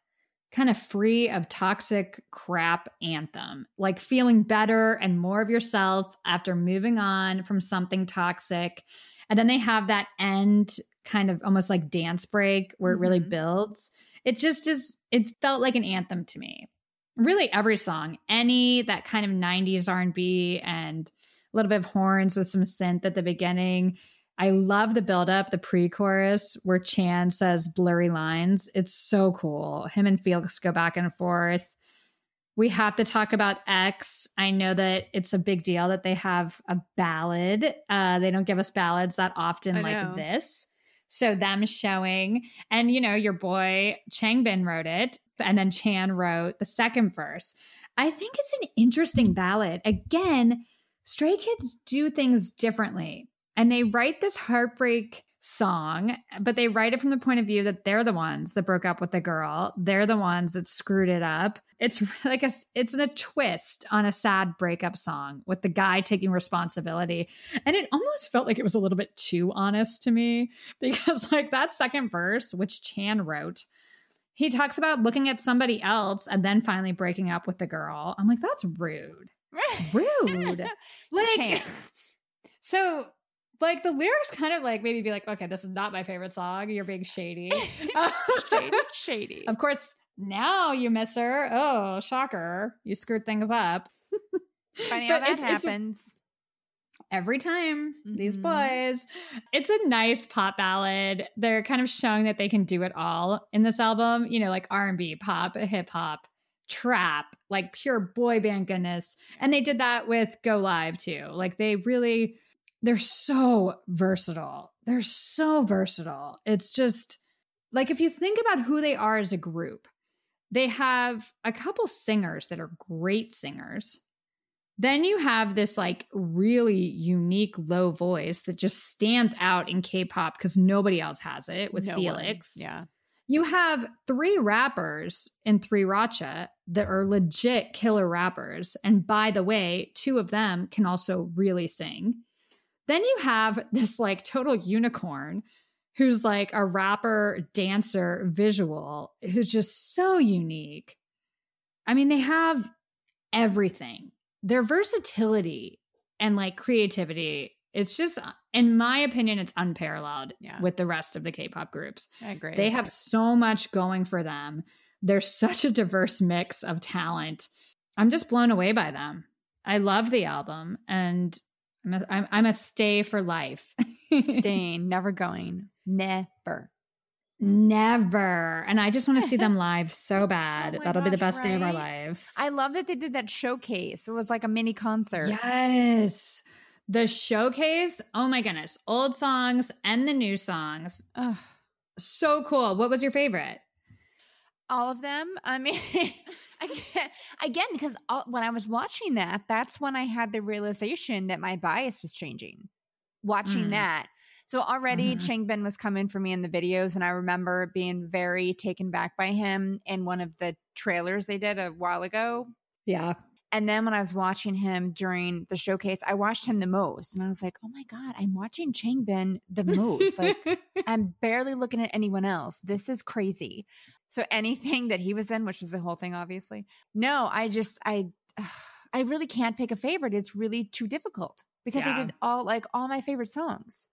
kind of free of toxic crap anthem, like feeling better and more of yourself after moving on from something toxic. And then they have that end kind of almost like dance break where it really Mhm. builds. It just is, it felt like an anthem to me. Really every song, any that kind of 90s R&B and a little bit of horns with some synth at the beginning. I love the build up, the pre chorus where Chan says blurry lines. It's so cool. Him and Felix go back and forth. We have to talk about X. I know that it's a big deal that they have a ballad. Uh, they don't give us ballads that often I like know. this. So them showing, and you know, your boy Changbin wrote it, and then Chan wrote the second verse. I think it's an interesting ballad. Again, Stray Kids do things differently and they mm-hmm. write this heartbreak song, but they write it from the point of view that they're the ones that broke up with the girl. They're the ones that screwed it up. It's like a it's a twist on a sad breakup song with the guy taking responsibility. And it almost felt like it was a little bit too honest to me because like that second verse, which Chan wrote, he talks about looking at somebody else and then finally breaking up with the girl. I'm like, that's rude. Rude. Like Chan. so like the lyrics kind of like maybe be like, okay, this is not my favorite song. You're being shady. shady, shady. of course, now you miss her. Oh, shocker. You screwed things up. Funny how that it's- it's- happens. every time these Mhm. boys it's a nice pop ballad they're kind of showing that they can do it all in this album you know like r&b pop hip hop trap like pure boy band goodness and they did that with go live too like they really they're so versatile they're so versatile it's just like if you think about who they are as a group they have a couple singers that are great singers then you have this like really unique low voice that just stands out in K-pop because nobody else has it with No one. Felix. Yeah. You have three rappers in Three Racha that are legit killer rappers. And by the way, two of them can also really sing. Then you have this like total unicorn who's like a rapper, dancer, visual, who's just so unique. I mean, they have everything. Their versatility and like creativity, it's just, uh, in my opinion, it's unparalleled Yeah. with the rest of the K pop groups. I agree. They have so much going for them. They're such a diverse mix of talent. I'm just blown away by them. I love the album and I'm a, I'm, I'm a stay for life. staying, never going. Never. Never. And I just want to see them live so oh bad. Oh That'll be the gosh, best day of our lives. I love that they did that showcase. It was like a mini concert. yes. The showcase. Oh my goodness. Old songs and the new songs. Ugh. So cool. What was your favorite? all of them. I mean, again, because all, when I was watching that, that's when I had the realization that my bias was changing. Watching Mm. that, so already Mhm. Changbin was coming for me in the videos, and I remember being very taken back by him in one of the trailers they did a while ago. Yeah. And then when I was watching him during the showcase, I watched him the most, and I was like, "Oh my god, I'm watching Changbin the most! Like, I'm barely looking at anyone else. This is crazy." So anything that he was in, which was the whole thing, obviously. No, I just I I really can't pick a favorite. It's really too difficult because Yeah. I did all like all my favorite songs.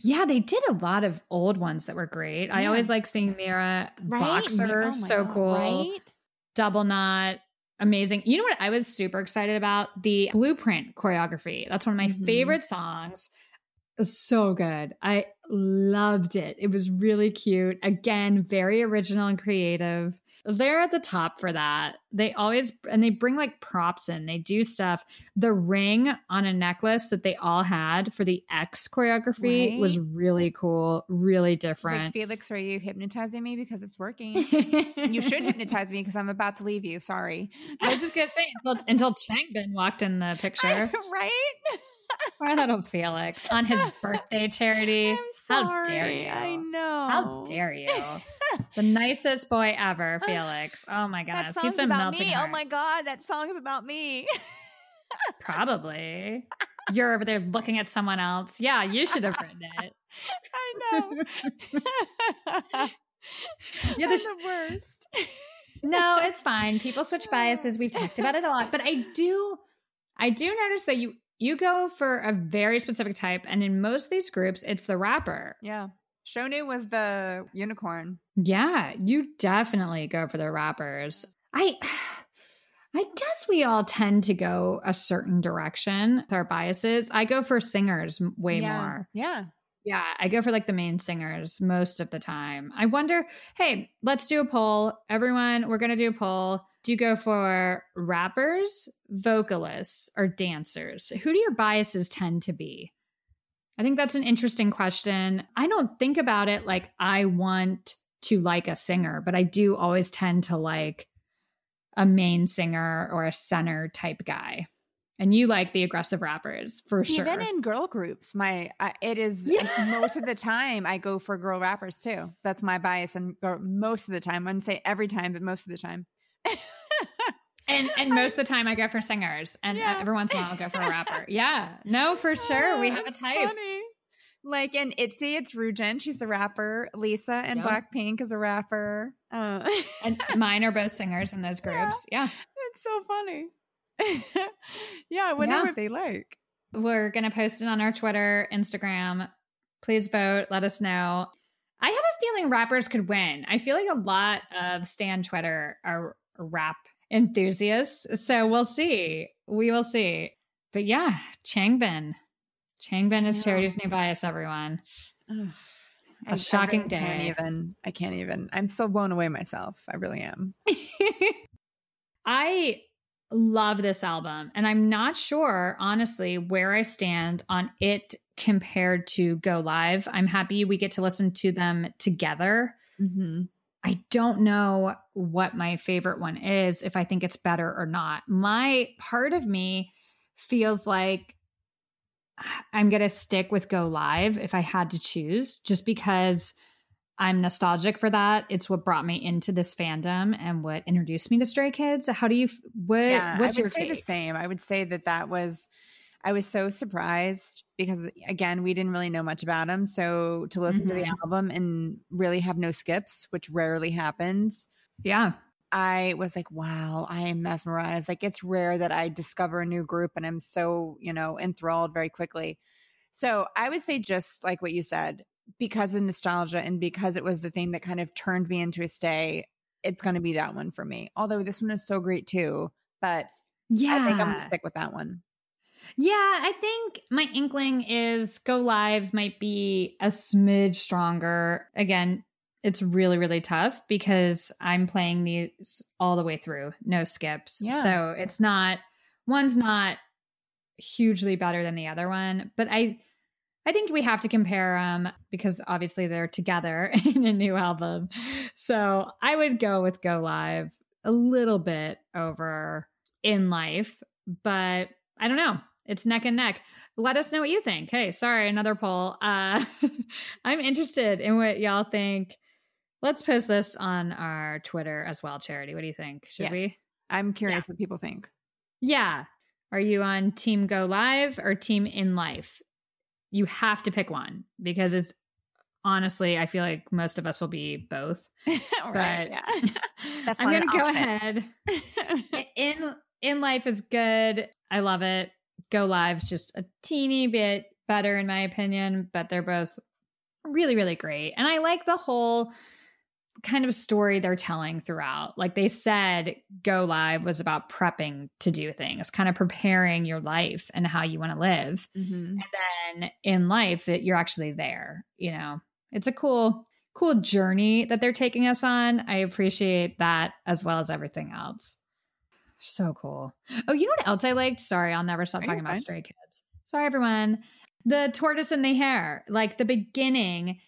Yeah, they did a lot of old ones that were great. I always like seeing Miroh Right? Boxer, Oh so God, cool. Right? Double knot, amazing. You know what I was super excited about? The blueprint choreography. That's one of my Mhm. favorite songs. It so good. I loved it. It was really cute. Again, very original and creative. They're at the top for that. They always and they bring like props in. They do stuff. The ring on a necklace that they all had for the X choreography Right. was really cool, really It's like, different. Felix, are you hypnotizing me because it's working? you should hypnotize me because I'm about to leave you. Sorry. I was just gonna say until, until Changbin walked in the picture. right? Poor little Felix on his birthday charity. How dare you? I know. How dare you? the nicest boy ever, Felix. Oh my That goodness. song's He's been about melting. me. Oh my god, that song's about me. Probably. You're over there looking at someone else. Yeah, you should have written it. I know. Yeah, I'm the worst. No, it's fine. People switch biases. We've talked about it a lot, but I do, I do notice that you you go for a very specific type, and in most of these groups, it's the rapper. Yeah. Shownu was the unicorn. Yeah, you definitely go for the rappers. I I guess we all tend to go a certain direction with our biases. I go for singers way yeah. more. Yeah. Yeah, I go for like the main singers most of the time. I wonder, hey, let's do a poll. Everyone, we're going to do a poll. Do you go for rappers, vocalists, or dancers? Who do your biases tend to be? I think that's an interesting question. I don't think about it like I want to like a singer, but I do always tend to like a main singer or a center type guy. And you like the aggressive rappers for sure. Even in girl groups, my I, it is Yeah. most of the time I go for girl rappers too. That's my bias, and most of the time, I wouldn't say every time, but most of the time. And and most of the time I go for singers, and Yeah. every once in a while I'll go for a rapper. Yeah, no, for sure we have a type. funny. Like in Itzy, it's Ryujin. She's the rapper. Lisa and Yep. Blackpink is a rapper. Uh, And mine are both singers in those groups. Yeah, it's so funny. yeah, wonder Yeah. they like. we're gonna post it on our Twitter, Instagram. Please vote. Let us know. I have a feeling rappers could win. I feel like a lot of Stan Twitter are rap enthusiasts, so we'll see. We will see. But yeah, Changbin. Changbin is. Charity's new bias, everyone. Ugh. A shocking really Can't day. even. I can't even. I'm still blown away myself. I really am. I love this album, and I'm not sure, honestly, where I stand on it compared to Go Live. I'm happy we get to listen to them together. Mm-hmm. I don't know what my favorite one is, if I think it's better or not. My part of me feels like I'm going to stick with Go Live if I had to choose, just because I'm nostalgic for that. It's what brought me into this fandom and what introduced me to Stray Kids. How do you, what, Yeah, what's I your say take? the same. I would say that that was. I was so surprised because again, we didn't really know much about him. So to listen to the Mhm. album and really have no skips, which rarely happens, Yeah. I was like, wow, I am mesmerized. Like it's rare that I discover a new group and I'm so, you know, enthralled very quickly. So I would say just like what you said, because of nostalgia and because it was the thing that kind of turned me into a stay, it's going to be that one for me. Although this one is so great too, but Yeah. I think I'm going to stick with that one. Yeah, I think my inkling is Go Live might be a smidge stronger. Again, it's really, really tough because I'm playing these all the way through, no skips. Yeah. So it's not, one's not hugely better than the other one, but I, I think we have to compare them because obviously they're together in a new album. So I would go with Go Live a little bit over In Life, but I don't know. It's neck and neck. Let us know what you think. Hey, sorry, another poll. Uh, I'm interested in what y'all think. Let's post this on our Twitter as well, Charity. What do you think? Should Yes. we? I'm curious what people think. Yeah. Are you on Team Go Live or Team In Life? You have to pick one because it's honestly, I feel like most of us will be both. right. But Yeah. That's I'm gonna go ahead. In In Life is good. I love it. Go Live's just a teeny bit better in my opinion, but they're both really, really great. And I like the whole kind of story they're telling throughout. Like they said, Go Live was about prepping to do things, kind of preparing your life and how you want to live. Mhm. And then in life, it, you're actually there. You know, it's a cool, cool journey that they're taking us on. I appreciate that as well as everything else. So cool. Oh, you know what else I liked? Sorry, I'll never stop Oh, talking about fine. Stray Kids. Sorry, everyone. The tortoise and the hare, like the beginning,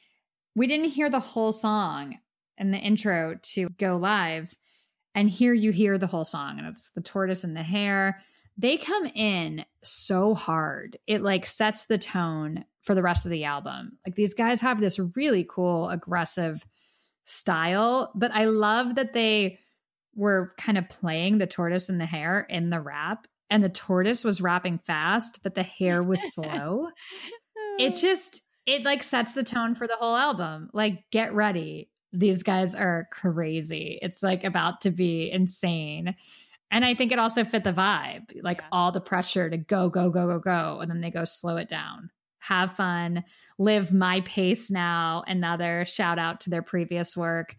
we didn't hear the whole song in the intro to go live. And here you hear the whole song, and it's the tortoise and the hare. They come in so hard. It like sets the tone for the rest of the album. Like these guys have this really cool, aggressive style, but I love that they were kind of playing the tortoise and the hare in the rap. And the tortoise was rapping fast, but the hare was slow. Oh. it just, it like sets the tone for the whole album. Like, get ready. These guys are crazy. It's like about to be insane. And I think it also fit the vibe, like Yeah. all the pressure to go, go, go, go, go. And then they go slow it down. Have fun, live my pace now. Another shout out to their previous work.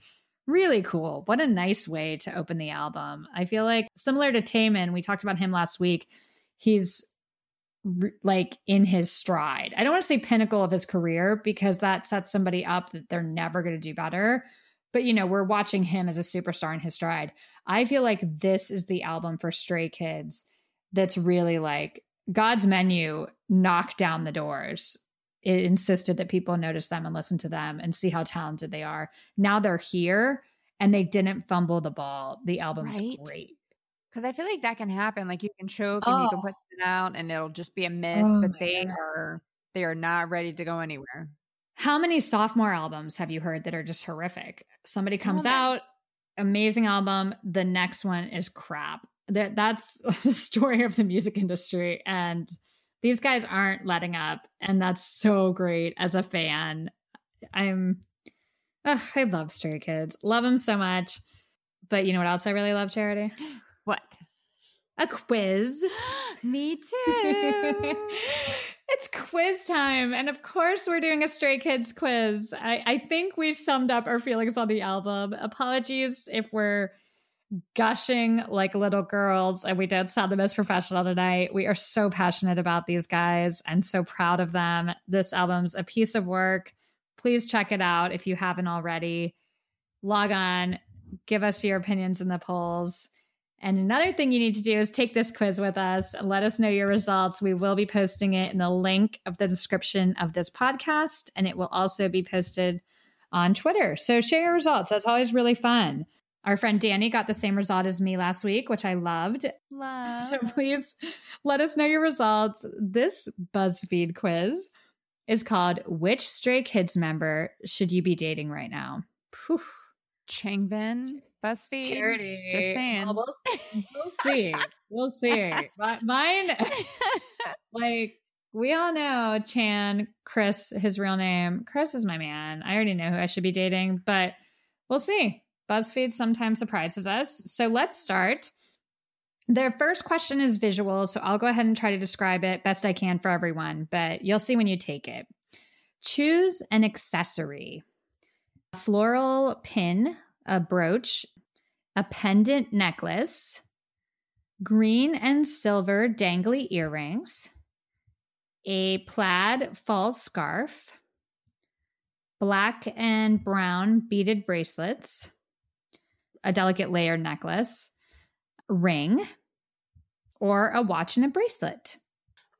Really cool. What a nice way to open the album. I feel like similar to Taemin, we talked about him last week. He's like in his stride. I don't want to say pinnacle of his career because that sets somebody up that they're never going to do better. But you know, we're watching him as a superstar in his stride. I feel like this is the album for Stray Kids that's really like God's menu knocked down the doors. It insisted that people notice them and listen to them and see how talented they are. Now they're here and they didn't fumble the ball. The album's Right. great. Because I feel like that can happen. Like you can choke and you can Oh. put it out and it'll just be a miss, Oh but they goodness. are they are not ready to go anywhere. How many sophomore albums have you heard that are just horrific? Somebody comes out, amazing album, the next one is crap. That that's the story of the music industry and these guys aren't letting up and that's so great as a fan. I'm ugh, I love Stray Kids. Love them so much. But you know what else I really love, Charity? What? A quiz. Me too. it's quiz time. And of course, we're doing a Stray Kids quiz. I, I think we've summed up our feelings on the album. Apologies if we're gushing like little girls, and we don't sound the most professional tonight. We are so passionate about these guys and so proud of them. This album's a piece of work. Please check it out if you haven't already. Log on, give us your opinions in the polls. And another thing you need to do is take this quiz with us and let us know your results. We will be posting it in the link of the description of this podcast, and it will also be posted on Twitter. So share your results. That's always really fun. Our friend Danny got the same result as me last week, which I loved. Love. So please let us know your results. This BuzzFeed quiz is called Which Stray Kids member should you be dating right now? Changbin, BuzzFeed. Charity. Just saying. Well, we'll, we'll see. We'll see. Mi- Mine, like, we all know Chan, Chris, his real name. Chris is my man. I already know who I should be dating, but we'll see. BuzzFeed sometimes surprises us. So let's start. Their first question is visual, so I'll go ahead and try to describe it best I can for everyone, but you'll see when you take it. Choose an accessory a floral pin, a brooch, a pendant necklace, green and silver dangly earrings, a plaid false scarf, black and brown beaded bracelets, a delicate layered necklace, ring, or a watch and a bracelet.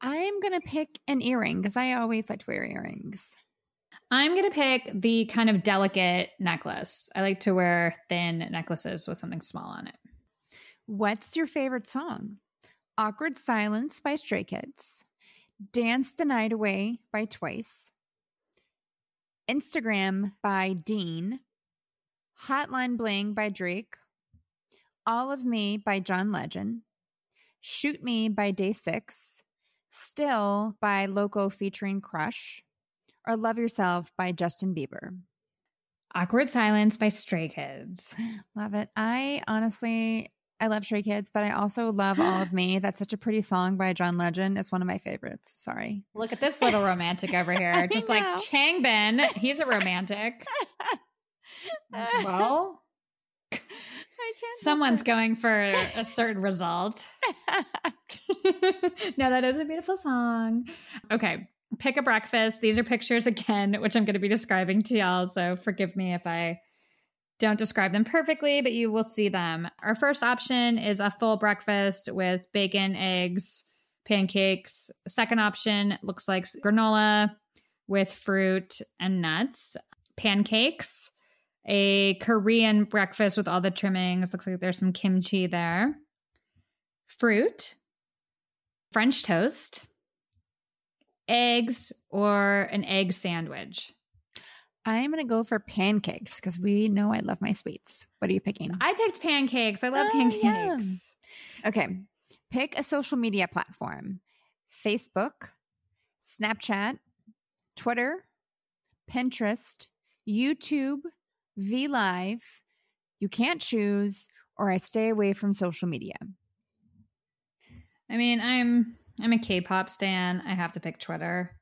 I'm going to pick an earring because I always like to wear earrings. I'm going to pick the kind of delicate necklace. I like to wear thin necklaces with something small on it. What's your favorite song? Awkward Silence by Stray Kids, Dance the Night Away by Twice, Instagram by Dean, Hotline Bling by Drake, All of Me by John Legend, Shoot Me by Day Six, Still by Loco featuring Crush, or Love Yourself by Justin Bieber. Awkward Silence by Stray Kids. Love it. I honestly, I love Stray Kids, but I also love All of Me. That's such a pretty song by John Legend. It's one of my favorites. Sorry. Look at this little romantic over here. Just like. Changbin. He's a romantic. Well, someone's going for a certain result. no, that is a beautiful song. Okay. Pick a breakfast. These are pictures again, which I'm going to be describing to y'all. So forgive me if I don't describe them perfectly, but you will see them. Our first option is a full breakfast with bacon, eggs, pancakes. Second option looks like granola with fruit and nuts. Pancakes, a Korean breakfast with all the trimmings. Looks like there's some kimchi there. Fruit, French toast, eggs, or an egg sandwich. I'm going to go for pancakes because we know I love my sweets. What are you picking? I picked pancakes. I love Oh, pancakes. Okay. Pick a social media platform Facebook, Snapchat, Twitter, Pinterest, YouTube, V Live. You can't choose, or I stay away from social media. I mean, I'm I'm a K-pop stan. I have to pick Twitter.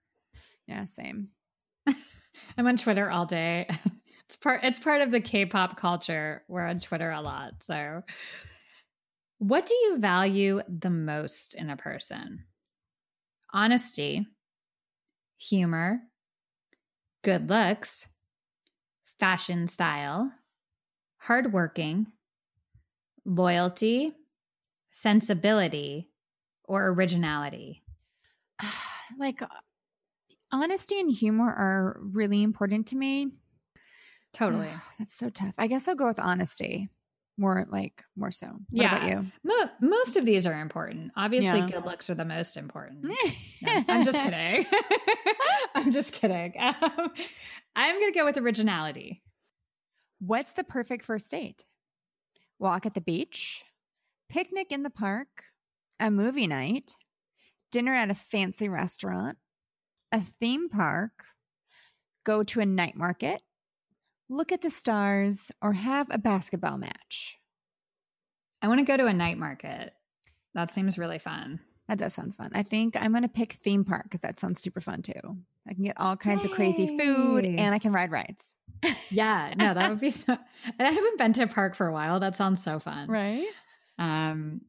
Yeah, same. I'm on Twitter all day. It's part it's part of the K-pop culture. We're on Twitter a lot. So what do you value the most in a person? Honesty, humor, good looks, fashion style, hardworking, loyalty, sensibility, or originality. like uh, honesty and humor are really important to me. Totally. That's so tough. I guess I'll go with honesty. More like more so. What Yeah. about you? Mo- most of these are important. Obviously, Yeah. good looks are the most important. No, I'm just kidding. I'm just kidding. Um, I'm going to go with originality. What's the perfect first date? Walk at the beach, picnic in the park, a movie night, dinner at a fancy restaurant, a theme park, go to a night market, look at the stars, or have a basketball match. I want to go to a night market. That seems really fun. That does sound fun. I think I'm going to pick theme park because that sounds super fun too. I can get all kinds of crazy food and I can ride rides. Yeah, no, that would be so. And I haven't been to a park for a while. That sounds so fun. Right? Um,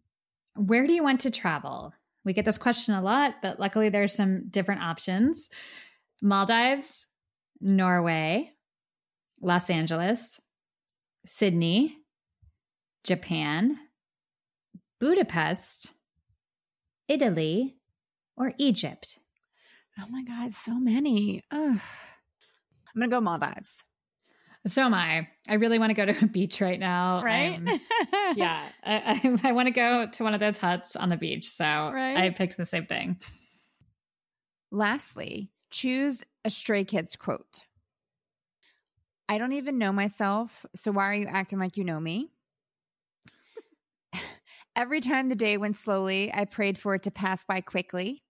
where do you want to travel? We get this question a lot, but luckily there's some different options. Maldives, Norway, Los Angeles, Sydney, Japan, Budapest, Italy, or Egypt. Oh my God, so many. Ugh. I'm going to go Maldives. So am I. I really want to go to a beach right now. Right? I'm- yeah, I, I, I want to go to one of those huts on the beach. So Right. I picked the same thing. Lastly, choose a Stray Kids quote. I don't even know myself, so why are you acting like you know me? Every time the day went slowly, I prayed for it to pass by quickly.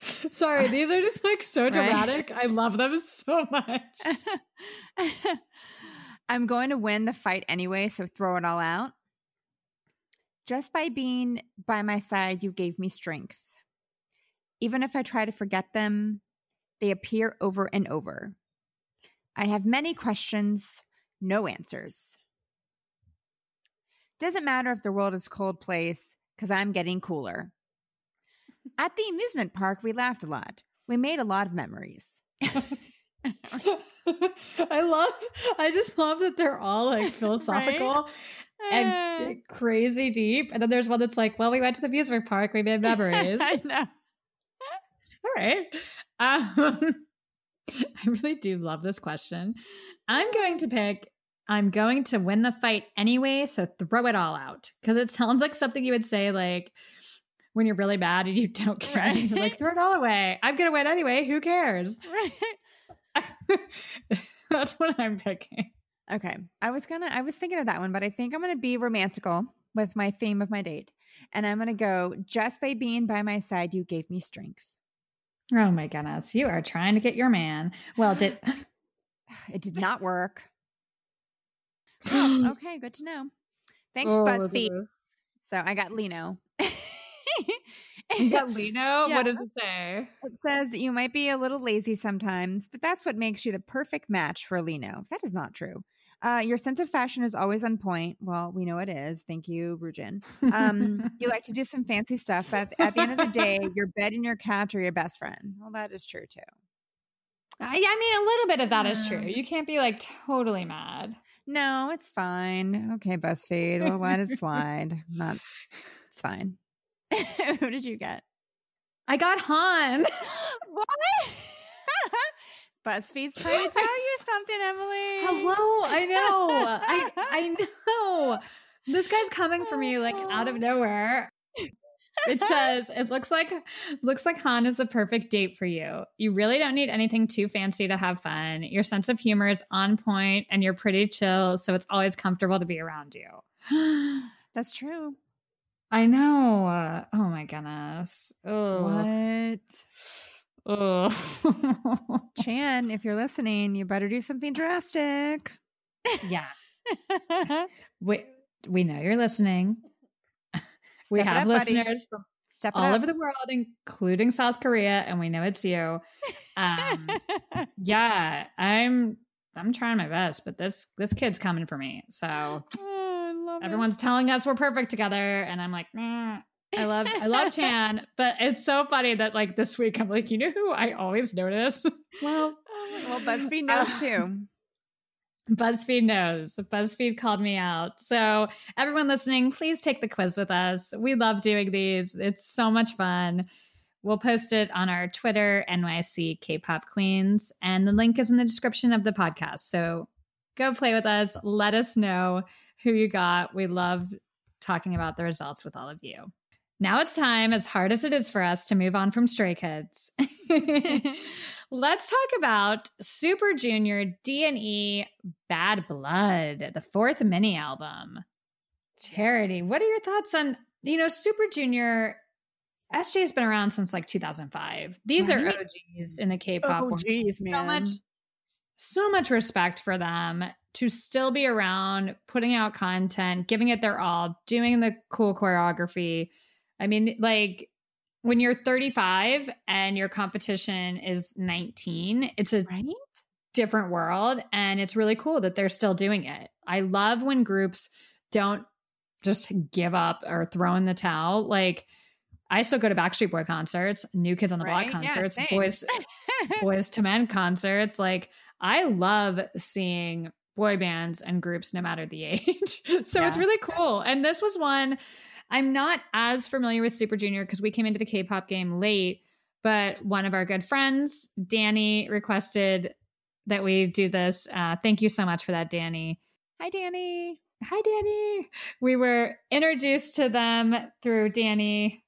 Sorry, these are just like so Right. dramatic. I love them so much. I'm going to win the fight anyway, so throw it all out. Just by being by my side, you gave me strength. Even if I try to forget them, they appear over and over. I have many questions, no answers. Doesn't matter if the world is cold place, because I'm getting cooler. At the amusement park, we laughed a lot. We made a lot of memories. I love, I just love that they're all like philosophical and Eh. crazy deep. And then there's one that's like, well, we went to the amusement park, we made memories. I know. All right. Um, I really do love this question. I'm going to pick. I'm going to win the fight anyway, so throw it all out because it sounds like something you would say like when you're really mad and you don't care. Right. Like throw it all away. I'm gonna win anyway. Who cares? Right. That's what I'm picking. Okay. I was gonna I was thinking of that one, but I think I'm gonna be romantical with my theme of my date. And I'm gonna go just by being by my side, you gave me strength. Oh my goodness, you are trying to get your man. Well, did It did not work. Oh, okay, good to know. Thanks, oh, BuzzFeed. So I got Lee Know. Got Lee Know. Yeah. What does it say? It says you might be a little lazy sometimes, but that's what makes you the perfect match for Lee Know. That is not true. Uh, your sense of fashion is always on point. Well, we know it is. Thank you, Ryujin. Um, you like to do some fancy stuff. But at the end of the day, your bed and your couch are your best friend. Well, that is true too. I, I mean, a little bit of that is true. You can't be like totally mad. No, it's fine. Okay, BuzzFeed. We'll let it slide. Not. It's fine. Who did you get? I got Han. What? BuzzFeed's trying to tell you something, Emily. Hello, I know. I I know. This guy's coming for me like out of nowhere. It says it looks like looks like Han is the perfect date for you. You really don't need anything too fancy to have fun. Your sense of humor is on point and you're pretty chill, so it's always comfortable to be around you. That's true. I know. Oh my goodness. Oh. What? Oh. Chan, if you're listening, you better do something drastic. yeah. We we know you're listening. we Step it have up, buddy. listeners from Step all up. over the world, including South Korea, and we know it's you. Um, yeah, I'm I'm trying my best, but this this kid's coming for me. So Love it. everyone's telling us we're perfect together, and I'm like, nah. I love I love Chan, but it's so funny that like this week I'm like, you know who I always notice? Well, Oh well, BuzzFeed knows Uh, too. BuzzFeed knows. BuzzFeed called me out. So, everyone listening, please take the quiz with us. We love doing these, it's so much fun. We'll post it on our Twitter, NYC Kpop Queens, and the link is in the description of the podcast. So, go play with us. Let us know who you got. We love talking about the results with all of you. Now it's time, as hard as it is for us, to move on from Stray Kids. Let's talk about Super Junior D&E Bad Blood, the fourth mini album. Charity, what are your thoughts on, you know, Super Junior SJ has been around since like 2005. These are OGs in the K-pop Oh, world geez, man. so much so much respect for them to still be around putting out content giving it their all doing the cool choreography i mean like when you're 35 and your competition is 19 it's a Right? different world. And it's really cool that they're still doing it. I love when groups don't just give up or throw in the towel. Like, I still go to Backstreet Boy concerts, New Kids on the Right? Block concerts, same. boys Boyz II Men concerts. Like I love seeing boy bands and groups no matter the age. so it's really cool. And this was one I'm not as familiar with Super Junior because we came into the K-pop game late, but one of our good friends, Danny, requested that we do this. Uh, thank you so much for that, Danny. Hi, Danny. Hi, Danny. We were introduced to them through Danny.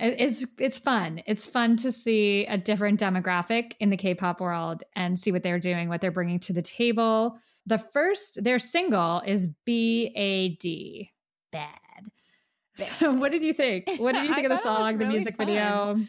It- It's it's fun. It's fun to see a different demographic in the K-pop world and see what they're doing, what they're bringing to the table. The first, their single is B A D, bad. So, what did you think? What did you think of the thought it was song, the music fun. video?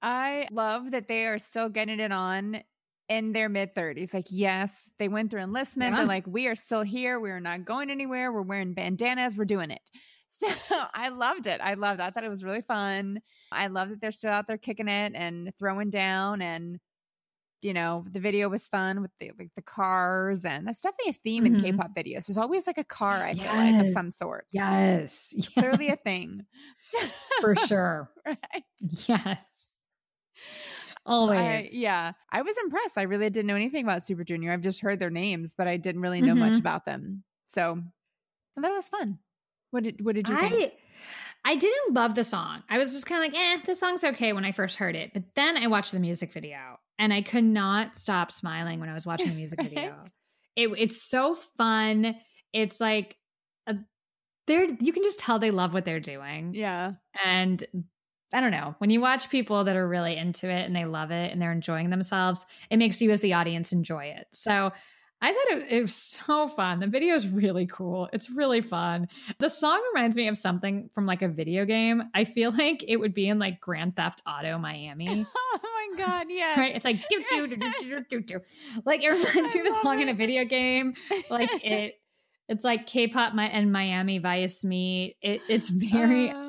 I love that they are still getting it on in their mid 30s. Like, yes, they went through enlistment. Yeah. They're like, we are still here. We are not going anywhere. We're wearing bandanas. We're doing it. So I loved it. I loved it. I thought it was really fun. I love that they're still out there kicking it and throwing down. And, you know, the video was fun with the like the cars. And that's definitely a theme in Mhm. K pop videos. There's always like a car, I feel like, of some sort. Yes, Clearly a thing. for sure. right. Yes, always. I, yeah, I was impressed. I really didn't know anything about Super Junior. I've just heard their names, but I didn't really know much Mhm. about them. So I thought it was fun. What did What did you think? I I didn't love the song. I was just kind of like, eh, the song's okay when I first heard it. But then I watched the music video and I could not stop smiling when I was watching the music Right? video. It, it's so fun. It's like a, they're you can just tell they love what they're doing. Yeah, And I don't know, when you watch people that are really into it and they love it and they're enjoying themselves, it makes you as the audience enjoy it. So I thought it, it was so fun. The video is really cool. It's really fun. The song reminds me of something from like a video game. I feel like it would be in like Grand Theft Auto Miami. oh my god, yes. Right? It's like do do do do do do do. Like it reminds me of a song love in a video game. Like it it's like K-pop my, and Miami Vice meet. It, it's very Uh,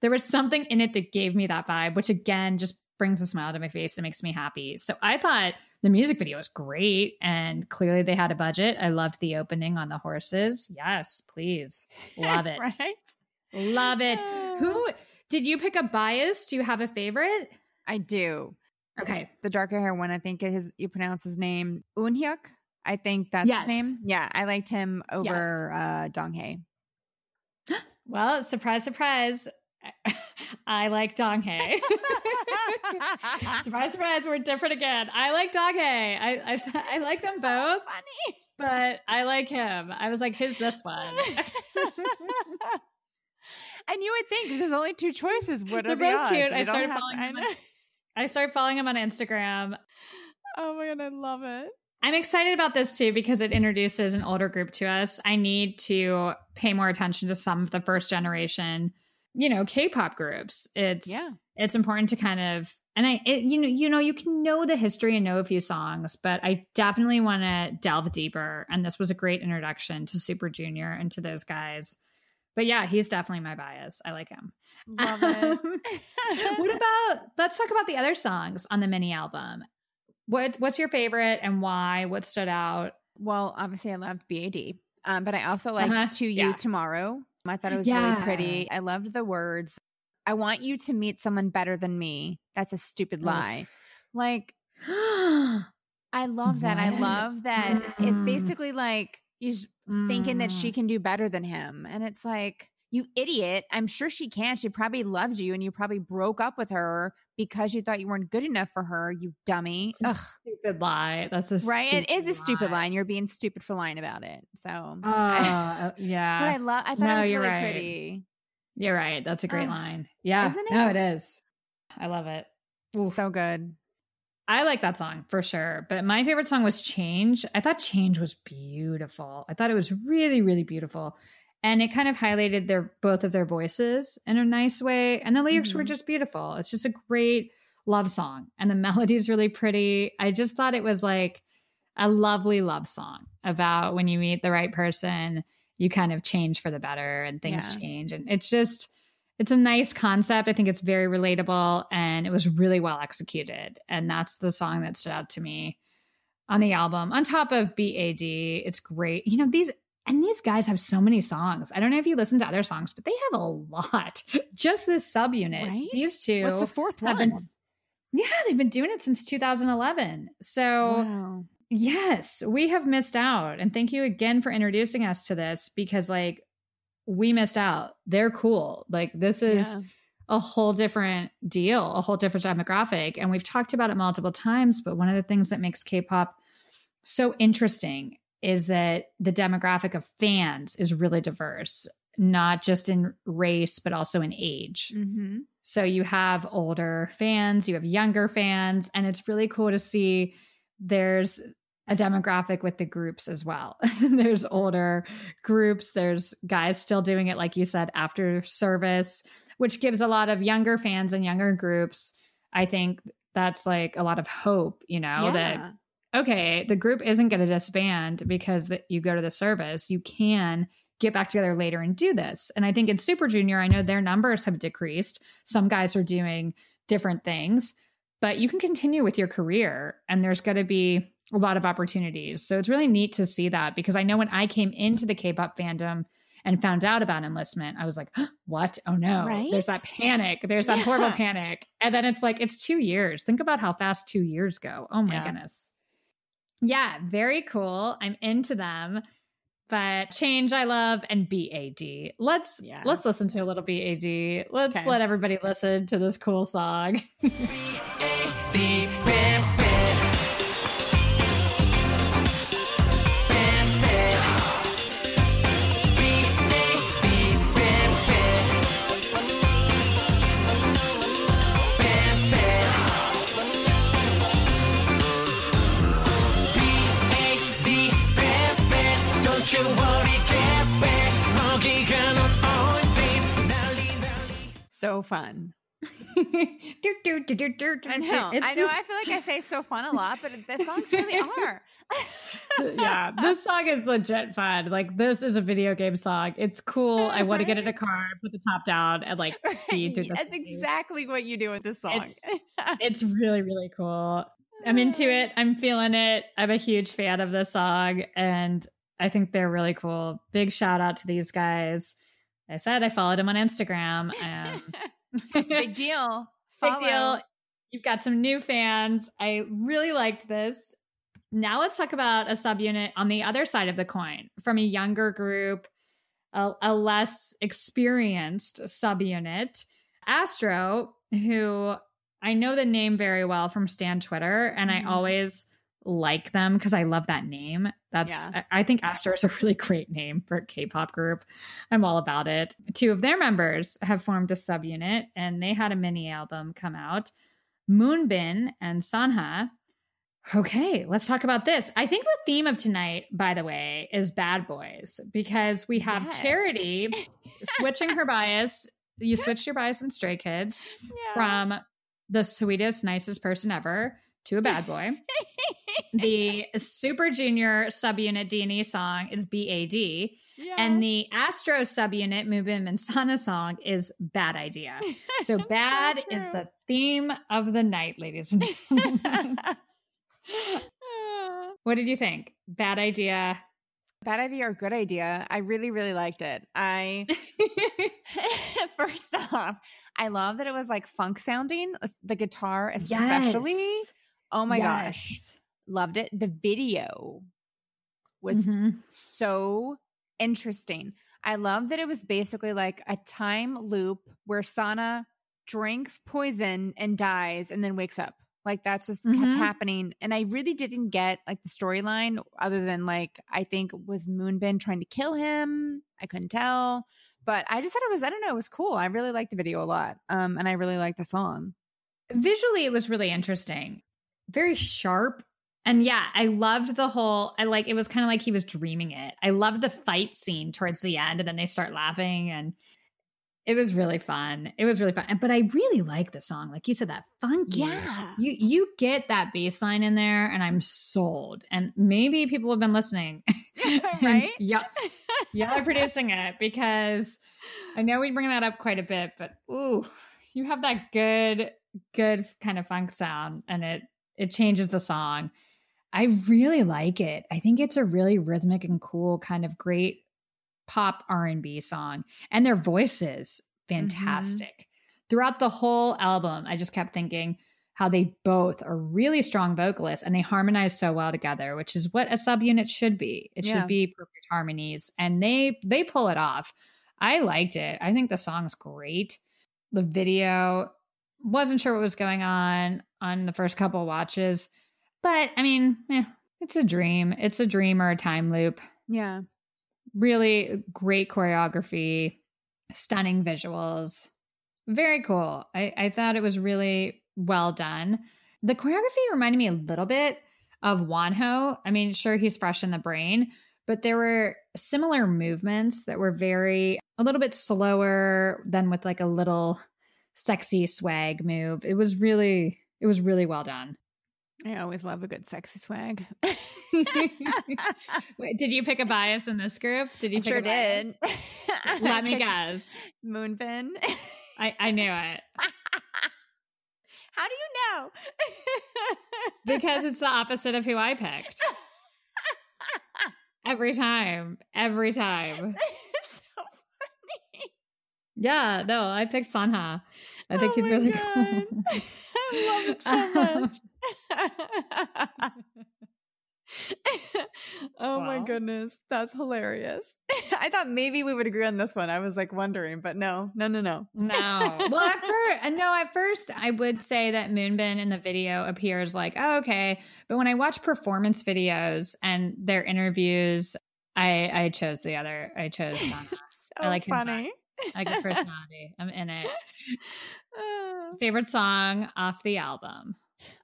there was something in it that gave me that vibe, which again just brings a smile to my face and makes me happy. So I thought the music video was great and clearly they had a budget. I loved the opening on the horses. Yes, please. Love it. right? Love it. Uh, Who did you pick a bias? Do you have a favorite? I do. Okay. The darker hair one, I think his you pronounce his name Eunhyuk. I think that's Yes. his name. Yeah, I liked him over uh Donghae. Well, surprise, surprise. I like Donghae. surprise, surprise. We're different again. I like Donghae. I I, I like them both. Funny. but I like him. I was like, who's this one? and you would think there's only two choices. What are They're the both cute. I started have- following I know. on- I started following him on Instagram. Oh my god, I love it. I'm excited about this too because it introduces an older group to us. I need to pay more attention to some of the first generation, you know, K-pop groups. It's Yeah. it's important to kind of and I it, you know you know you can know the history and know a few songs, but I definitely want to delve deeper. And this was a great introduction to Super Junior and to those guys. But yeah, he's definitely my bias. I like him. Love Um, it. what about let's talk about the other songs on the mini album. What what's your favorite and why? What stood out? well, obviously I loved BAD. Um, but I also liked Uh-huh. To You Yeah. Tomorrow. I thought it was Yeah. really pretty. I loved the words. I want you to meet someone better than me. That's a stupid lie. Like I love that. I love that it's Mm. basically like he's thinking that she Mm. can do better than him. And it's like, you idiot. I'm sure she can. She probably loves you and you probably broke up with her because you thought you weren't good enough for her, you dummy. It's a Ugh. stupid lie. That's a Right? It is a stupid stupid lie. and You're being stupid for lying about it. So, Uh, but I yeah, love. I thought No, it was you're really right. pretty. you're right. That's a great Oh, line. Yeah, isn't it? no, it is. I love it. Oof. So good. I like that song for sure. But my favorite song was Change. I thought Change was beautiful. I thought it was really, really beautiful. And it kind of highlighted their both of their voices in a nice way. And the lyrics were Mhm. just beautiful. It's just a great love song. And the melody is really pretty. I just thought it was like a lovely love song about when you meet the right person, you kind of change for the better and things Yeah. change. And it's just it's a nice concept. I think it's very relatable and it was really well executed. And that's the song that stood out to me. on the album. On top of BAD, it's great. You know, these and these guys have so many songs. I don't know if you listen to other songs, but they have a lot. Just this subunit. Right? These two What's the fourth one? been Yeah, they've been doing it since 2011. So Wow. Yes, we have missed out. And thank you again for introducing us to this because, like, we missed out. They're cool. Like, this is Yeah. a whole different deal, a whole different demographic. And we've talked about it multiple times. But one of the things that makes K pop so interesting is that the demographic of fans is really diverse, not just in race, but also in age. Mm-hmm. So you have older fans, you have younger fans, and it's really cool to see there's a demographic with the groups as well. there's older groups, there's guys still doing it, like you said, after service, which gives a lot of younger fans and younger groups. I think that's like a lot of hope, you know, that okay, the group isn't going to disband because you go to the service. You can get back together later and do this. And I think in Super Junior, I know their numbers have decreased. Some guys are doing different things, but you can continue with your career and there's going to be a lot of opportunities. So it's really neat to see that because I know when I came into the K-pop fandom and found out about enlistment, I was like, what? Oh no. Right? There's that panic. There's that horrible panic. And then it's like, it's two years. Think about how fast two years go. Oh my Yeah. goodness. Yeah, very cool. I'm into them. But change I love and BAD. Let's Yeah. let's listen to a little BAD. Let's Okay. let everybody listen to this cool song. So fun. Do, do, do, do, do. I know. It's I know. just- I feel like I say so fun a lot, but the songs really are. yeah, this song is legit fun. Like this is a video game song. It's cool. I want to get in a car, put the top down, and like speed through the That's city. exactly what you do with this song. It's- It's really, really cool. I'm into it. I'm feeling it. I'm a huge fan of this song, and I think they're really cool. Big shout out to these guys. I said I followed him on Instagram. Um, big deal. big deal. You've got some new fans. I really liked this. Now let's talk about a subunit on the other side of the coin from a younger group, a, a less experienced subunit. Astro, who I know the name very well from Stan Twitter, and Mhm. I always like them because I love that name. That's Yeah. I, I think Astro is a really great name for a K-pop group. I'm all about it. Two of their members have formed a subunit, and they had a mini album come out. Moonbin and Sanha. Okay, let's talk about this. I think the theme of tonight, by the way, is bad boys because we have Yes. Charity switching her bias. You switched your bias in Stray Kids Yeah. from the sweetest, nicest person ever to a bad boy. the Super Junior subunit D&E song is BAD. Yeah. And the Astro subunit Moonbin and Sanha song is Bad Idea. So bad is the theme of the night, ladies and gentlemen. what did you think? Bad idea. Bad idea or good idea? I really, really liked it. I first off, I love that it was like funk sounding. uh, The guitar, especially. Oh my gosh, loved it. The video was Mhm. so interesting. I love that it was basically like a time loop where Sanha drinks poison and dies and then wakes up. Like that's just kept Mhm. happening. And I really didn't get like the storyline other than like I think was Moonbin trying to kill him. I couldn't tell. But I just thought it was I don't know, it was cool. I really liked the video a lot. Um and I really liked the song. Visually, it was really interesting. Very sharp. And yeah, I loved the whole, I like, it was kind of like he was dreaming it. I loved the fight scene towards the end, and then they start laughing, and it was really fun. It was really fun. But I really like the song. Like you said, that funky. Yeah. You you get that bass line in there, and I'm sold. And maybe people have been listening. Right? Yeah. Are producing it because I know we bring that up quite a bit, but ooh, you have that good, good kind of funk sound and it it changes the song. I really like it. I think it's a really rhythmic and cool kind of great pop R&B song and their voices mm-hmm. fantastic. Throughout the whole album, I just kept thinking how they both are really strong vocalists and they harmonize so well together, which is what a subunit should be. It Yeah. should be perfect harmonies and they they pull it off. I liked it. I think the song's great. The video wasn't sure what was going on on the first couple watches, but I mean, eh, it's a dream. It's a dream or a time loop. Yeah. Really great choreography, stunning visuals. Very cool. I, I thought it was really well done. The choreography reminded me a little bit of Wonho. I mean, sure, he's fresh in the brain, but there were similar movements that were very, a little bit slower than with like a little sexy swag move. It was really, it was really well done. I always love a good sexy swag. Wait, did you pick a bias in this group? Did you I pick sure a bias? did. Let me guess. Moonbin. I, I knew it How do you know? because it's the opposite of who I picked. Every time. Every time. it's so funny. Yeah, no, I picked Sanha. I think Oh he's really God. cool. I love it so much. oh my goodness, that's hilarious. I thought maybe we would agree on this one. I was like wondering, but no, no, no, no. No. Well, at first, uh, no, at first, I would say that Moonbin in the video appears like, oh, okay. But when I watch performance videos and their interviews, I I chose the other. I chose Sanha. So I oh, like his funny. I like his personality. I'm in it. Uh, Favorite song off the album.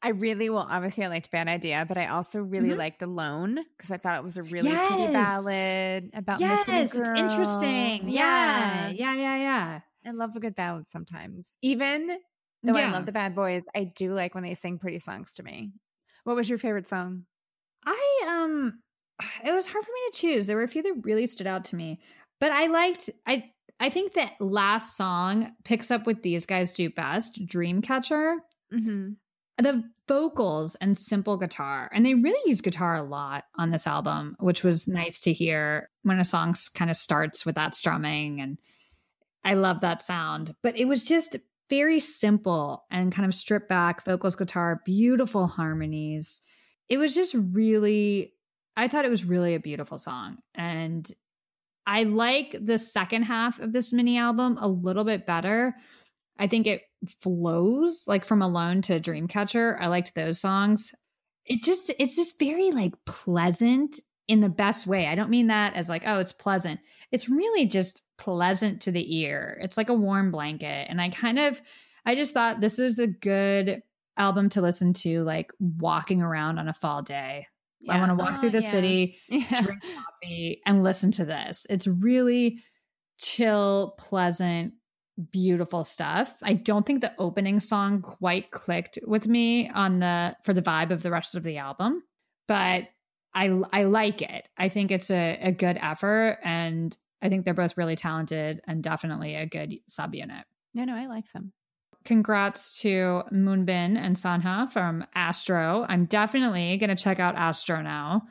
I really well, obviously I liked Bad Idea, but I also really Mhm. liked Alone because I thought it was a really pretty ballad about yes, missing a it's interesting. Yeah, yeah, yeah, yeah. I love a good ballad sometimes. Even though I love the bad boys, I do like when they sing pretty songs to me. What was your favorite song? I um it was hard for me to choose. There were a few that really stood out to me. But I liked I I think that last song picks up what these guys do best, Dreamcatcher. Mm-hmm. The vocals and simple guitar. And they really use guitar a lot on this album, which was nice to hear when a song kind of starts with that strumming and I love that sound. But it was just very simple and kind of stripped back vocals, guitar, beautiful harmonies. It was just really, I thought it was really a beautiful song. And I like the second half of this mini album a little bit better. I think it flows like from Alone to Dreamcatcher. I liked those songs. It just, it's just very like pleasant in the best way. I don't mean that as like, oh, it's pleasant. It's really just pleasant to the ear. It's like a warm blanket. And I kind of, I just thought this is a good album to listen to, like walking around on a fall day. I want to walk Oh, through the yeah. city, Yeah. drink coffee, and listen to this. It's really chill, pleasant, beautiful stuff. I don't think the opening song quite clicked with me on the for the vibe of the rest of the album, but I I like it. I think it's a, a good effort, and I think they're both really talented and definitely a good subunit. No, no, I like them. Congrats to Moonbin and Sanha from Astro. I'm definitely going to check out Astro now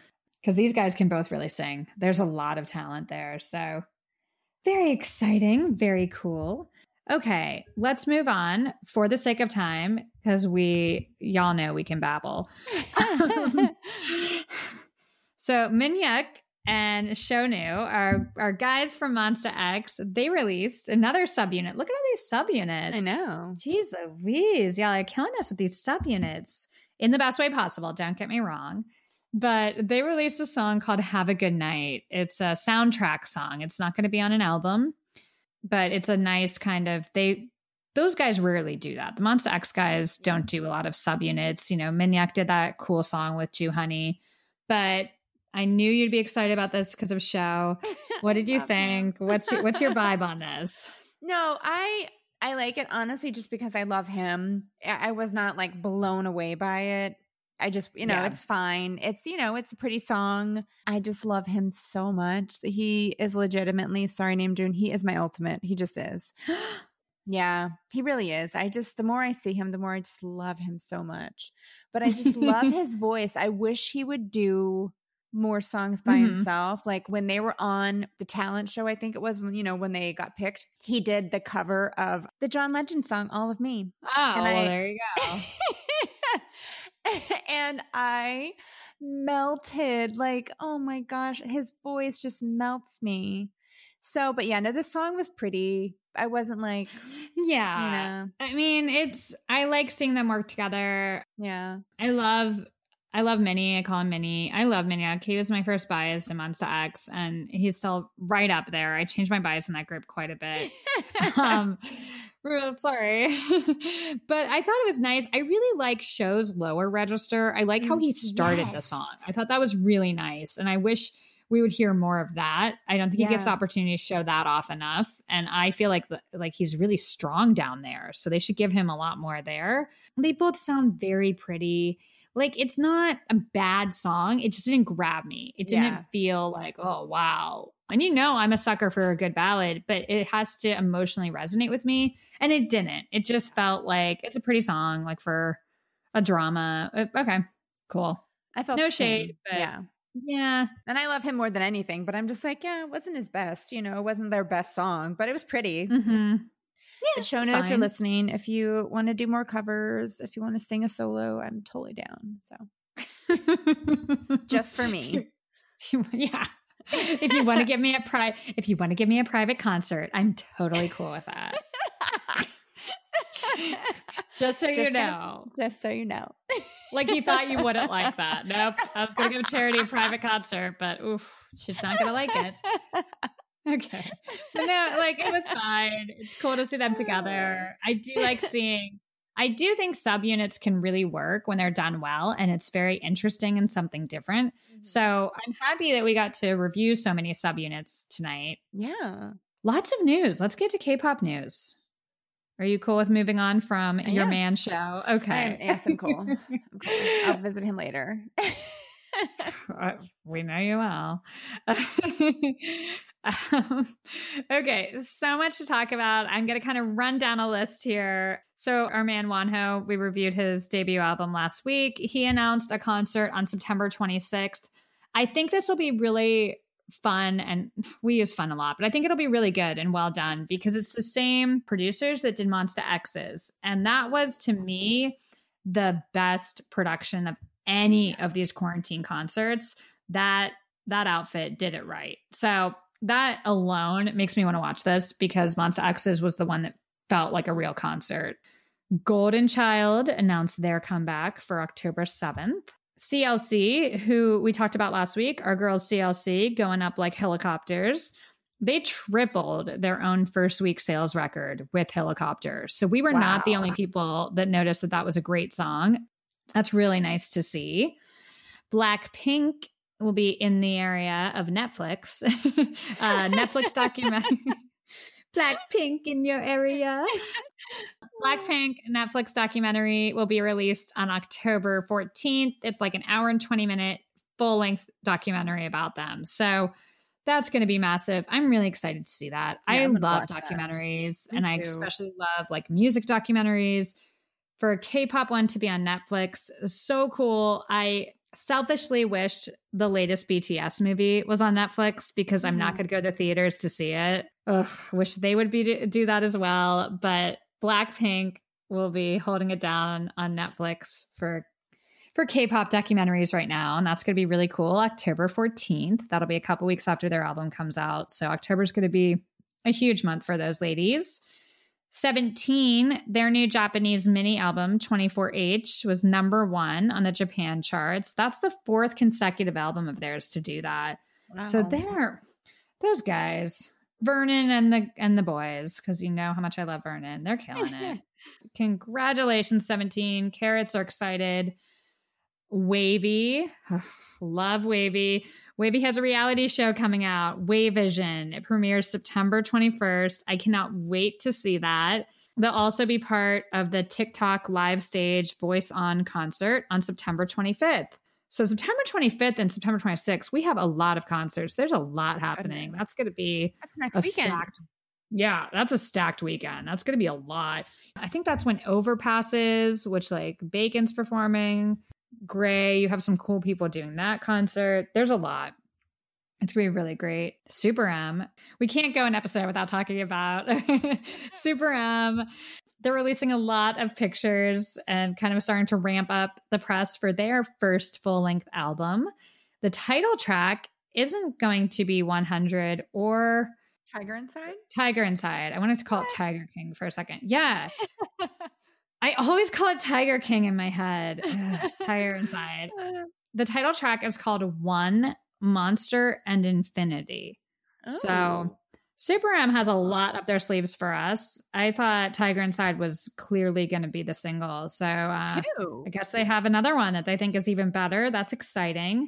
because these guys can both really sing. There's a lot of talent there. So, very exciting, very cool. Okay, let's move on for the sake of time because we, y'all know we can babble. so, Minhyuk and Shownu are, are guys from Monsta X. They released another subunit. Look at all these subunits. I know. Jeez Louise. Y'all are killing us with these subunits in the best way possible. Don't get me wrong. But they released a song called Have a Good Night. It's a soundtrack song. It's not going to be on an album, but it's a nice kind of they those guys rarely do that. The Monsta X guys don't do a lot of subunits. You know, Minhyuk did that cool song with Joohoney. But I knew you'd be excited about this because of show. What did you him. think? What's your, what's your vibe on this? No, I I like it honestly just because I love him. I I was not like blown away by it. I just, you know, Yeah. it's fine. It's, you know, it's a pretty song. I just love him so much. He is legitimately sorry name June. He is my ultimate. He just is. Yeah, he really is. I just, the more I see him, the more I just love him so much. But I just love his voice. I wish he would do more songs by Mhm. himself. Like when they were on the talent show, I think it was when, you know, when they got picked, he did the cover of the John Legend song, All of Me. Oh, And well, I- there you go. and I melted. Like, oh my gosh, his voice just melts me. So, but yeah, no, this song was pretty. I wasn't like, Yeah. you know, I mean, it's I like seeing them work together. yeah. I love I love Minnie. I call him Minnie. I love Minnie. He was my first bias in Monsta X, and he's still right up there. I changed my bias in that group quite a bit. um real sorry but i thought it was nice i really like show's lower register i like how he started the song i thought that was really nice and i wish we would hear more of that i don't think he gets the opportunity to show that off enough and i feel like the, like he's really strong down there so they should give him a lot more there they both sound very pretty like it's not a bad song it just didn't grab me it didn't Yeah. feel like oh wow and you know i'm a sucker for a good ballad but it has to emotionally resonate with me and it didn't it just felt like it's a pretty song like for a drama Uh, okay cool I felt No shade, but- yeah. yeah And I love him more than anything, but I'm just like, yeah, it wasn't his best. You know, it wasn't their best song, but it was pretty. mm-hmm. But Shownu, if you're listening, if you want to do more covers, if you want to sing a solo, I'm totally down. So just for me. yeah if you want to give me a pri if you want to give me a private concert i'm totally cool with that just so you Just gonna- know just so you know. like you thought you wouldn't like that nope i was gonna give charity a private concert but oof she's not gonna like it okay so no like it was fine it's cool to see them together i do like seeing i do think subunits can really work when they're done well and it's very interesting and something different so i'm happy that we got to review so many subunits tonight yeah. lots of news let's get to k-pop news are you cool with moving on from your am. man show okay I'm, yes, I'm cool. I'm cool. I'll visit him later. Uh, we know you well. Um, okay, so much to talk about. I'm going to kind of run down a list here. So, our man Wonho, we reviewed his debut album last week. He announced a concert on September 26th. I think this will be really fun, and we use fun a lot, but I think it'll be really good and well done because it's the same producers that did Monsta X's. And that was, to me, the best production of any of these quarantine concerts that that outfit did it right so that alone makes me want to watch this because monsta x's was the one that felt like a real concert. Golden child announced their comeback for october 7th clc who we talked about last week our girls clc going up like helicopters they tripled their own first week sales record with helicopters. So we were not the only people that noticed that that was a great song. That's really nice to see. Blackpink will be in the area of Netflix. uh, Netflix documentary. Blackpink in your area. Blackpink Netflix documentary will be released on October 14th. It's like an hour and 20 minute full length documentary about them. So that's going to be massive. I'm really excited to see that. Yeah, I love documentaries Me and I especially love like music documentaries. For a K-pop one to be on Netflix, so cool. I selfishly wished the latest BTS movie was on Netflix because I'm not Mhm. going to go to the theaters to see it. Ugh, wish they would be do that as well. But Blackpink will be holding it down on Netflix for for K-pop documentaries right now, and that's going to be really cool. October 14th. That'll be a couple weeks after their album comes out. So October is going to be a huge month for those ladies. 17, their new Japanese mini album, 24H, was number one on the Japan charts. That's the fourth consecutive album of theirs to do that. So they're those guys, Vernon and the and the boys, because you know how much I love Vernon. They're killing it. Congratulations, 17. Carats are excited. WayV, love WayV. WayV has a reality show coming out, WayVision. It premieres September 21st. I cannot wait to see that. They'll also be part of the TikTok live stage Voice On concert on September 25th. So September 25th and September 26th, we have a lot of concerts. There's a lot happening. That's going to be That's next a weekend. stacked Yeah, that's a stacked weekend. That's going to be a lot. I think that's when Overpasses, which like Bacon's performing, Gray, you have some cool people doing that concert. There's a lot. It's to be really great. Super M. We can't go an episode without talking about Super M. They're releasing a lot of pictures and kind of starting to ramp up the press for their first full length album. The title track isn't going to be 100 or Tiger Inside? Tiger Inside. I wanted to call it Tiger King for a second. Yeah. I always call it Tiger King in my head. Ugh, Tiger Inside. The title track is called One Monster and Infinity. So Oh. Super M has a lot up their sleeves for us. I thought Tiger Inside was clearly going to be the single. So uh, I guess they have another one that they think is even better. That's exciting.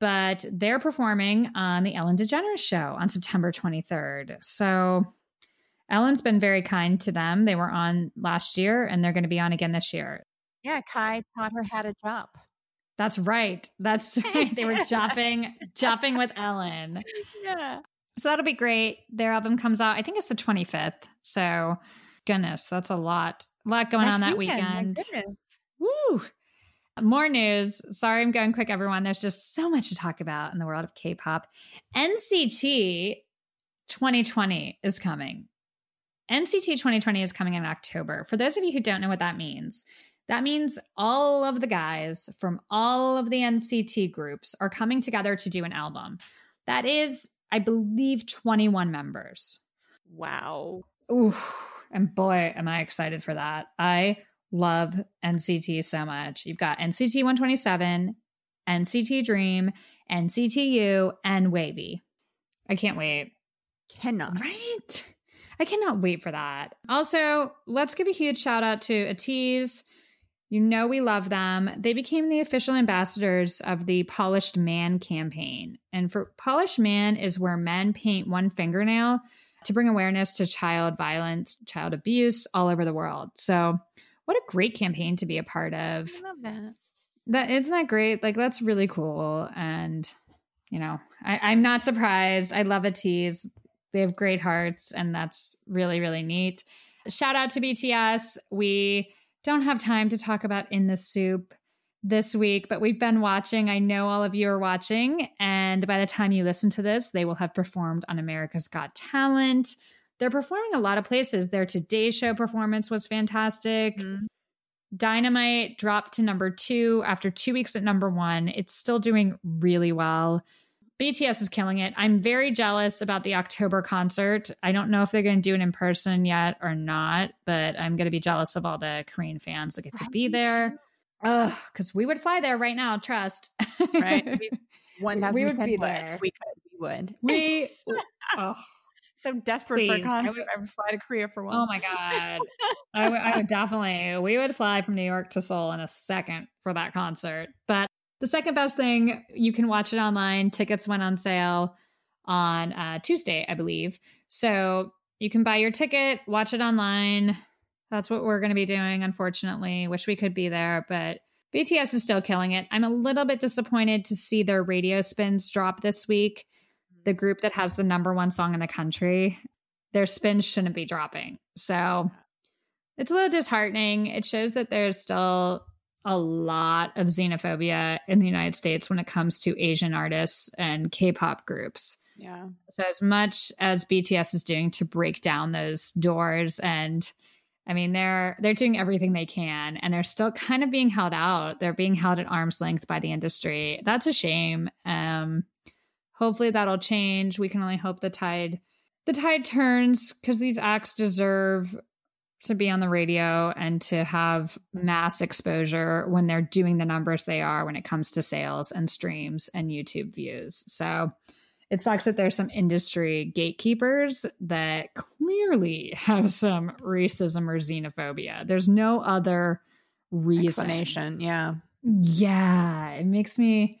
But they're performing on the Ellen DeGeneres show on September 23rd. So Ellen's been very kind to them. They were on last year and they're going to be on again this year. Yeah, Kai taught her how to jump. That's right. That's right. They were jopping, jopping with Ellen. Yeah. So that'll be great. Their album comes out, I think it's the 25th. So goodness, that's a lot. A lot going on that My weekend. goodness. Woo! More news. Sorry, I'm going quick, everyone. There's just so much to talk about in the world of K pop. NCT 2020 is coming. NCT 2020 is coming in October. For those of you who don't know what that means, that means all of the guys from all of the NCT groups are coming together to do an album. That is, I believe, 21 members. Wow. Ooh, and boy, am I excited for that. I love NCT so much. You've got NCT 127, NCT Dream, NCTU, and WayV. I can't wait. Cannot. Right? I cannot wait for that. Also, let's give a huge shout out to ATEEZ. You know we love them. They became the official ambassadors of the Polished Man campaign. And for Polished Man is where men paint one fingernail to bring awareness to child violence, child abuse all over the world. So, what a great campaign to be a part of. I love that. That isn't that great? Like that's really cool. And you know, I, I'm not surprised. I love ATEEZ. They have great hearts, and that's really, really neat. Shout out to BTS. We don't have time to talk about In the SOOP this week, but we've been watching. I know all of you are watching, and by the time you listen to this, they will have performed on America's Got Talent. They're performing a lot of places. Their Today Show performance was fantastic. Mhm. Dynamite dropped to number two after two weeks at number one. It's still doing really well. BTS is killing it. I'm very jealous about the October concert. I don't know if they're going to do it in person yet or not, but I'm going to be jealous of all the Korean fans that get to Right, be there. there. Because we would fly there right now, trust. Right? We- One thousand would percent be would. there. If we could, we would. we, oh, So desperate for a Please, I concert. would- I would fly to Korea for one. oh my God. I would- I would definitely, we would fly from New York to Seoul in a second for that concert. But the second best thing, you can watch it online. Tickets went on sale on uh, Tuesday, I believe. So you can buy your ticket, watch it online. That's what we're going to be doing, unfortunately. Wish we could be there, but BTS is still killing it. I'm a little bit disappointed to see their radio spins drop this week. The group that has the number one song in the country, their spins shouldn't be dropping. So it's a little disheartening. It shows that there's still a lot of xenophobia in the United States when it comes to Asian artists and K pop groups. Yeah. So, as much as BTS is doing to break down those doors, and I mean, they're they're doing everything they can, and they're still kind of being held out. They're being held at arm's length by the industry. That's a shame. Um, hopefully, that'll change. We can only hope the tide the tide turns because these acts deserve to be on the radio and to have mass exposure when they're doing the numbers they are when it comes to sales and streams and YouTube views. So it sucks that there's some industry gatekeepers that clearly have some racism or xenophobia. There's no other reason. Explanation. Yeah. Yeah, it makes me.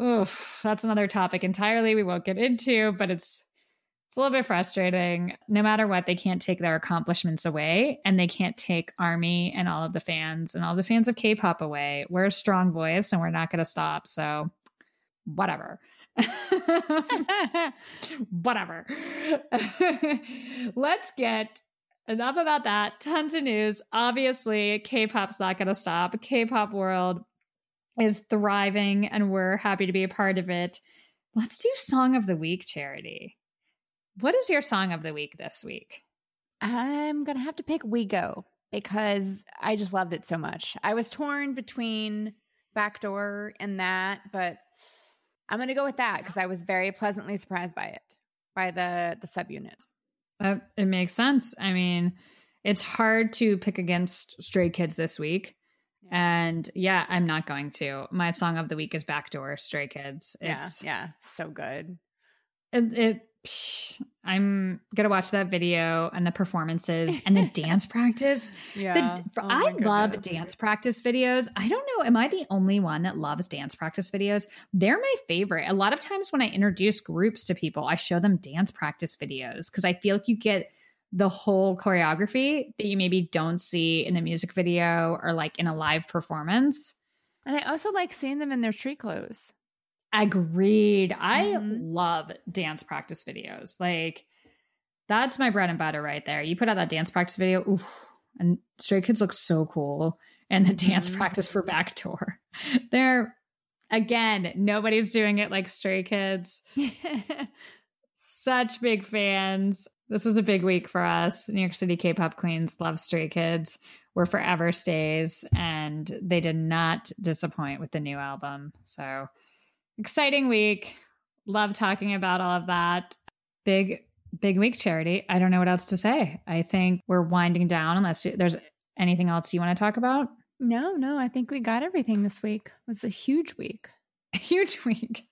Oof, that's another topic entirely we won't get into, but it's it's a little bit frustrating. No matter what, they can't take their accomplishments away, and they can't take Army and all of the fans and all the fans of K-pop away. We're a strong voice, and we're not going to stop. So, whatever. Whatever. Let's get enough about that. Tons of news. Obviously, K pop's not going to stop. K pop world is thriving, and we're happy to be a part of it. Let's do Song of the Week, Charity. What is your Song of the Week this week? I'm gonna have to pick We Go because I just loved it so much. I was torn between Backdoor and that, but I'm gonna go with that because I was very pleasantly surprised by it, by the the subunit. Uh, it makes sense. I mean, it's hard to pick against Stray Kids this week. And yeah, I'm not going to. My song of the week is Backdoor Stray Kids. It's yeah, yeah, so good. it, it psh, I'm gonna watch that video and the performances and the dance practice. Yeah, The- Oh I love goodness. dance practice videos. I don't know. Am I the only one that loves dance practice videos? They're my favorite. A lot of times when I introduce groups to people, I show them dance practice videos because I feel like you get the whole choreography that you maybe don't see in the music video or like in a live performance. And I also like seeing them in their street clothes. Agreed. I Mhm. love dance practice videos. Like that's my bread and butter right there. You put out that dance practice video, ooh, and Stray Kids look so cool. And the dance Mhm. practice for Backdoor. They're again, nobody's doing it like Stray Kids. Such big fans. This was a big week for us. New York City K-pop queens love Stray Kids. We're forever stays, and they did not disappoint with the new album. So exciting week. Love talking about all of that. Big, big week, Charity. I don't know what else to say. I think we're winding down unless there's anything else you want to talk about. no, no, I think we got everything this week. It was a huge week. Huge week.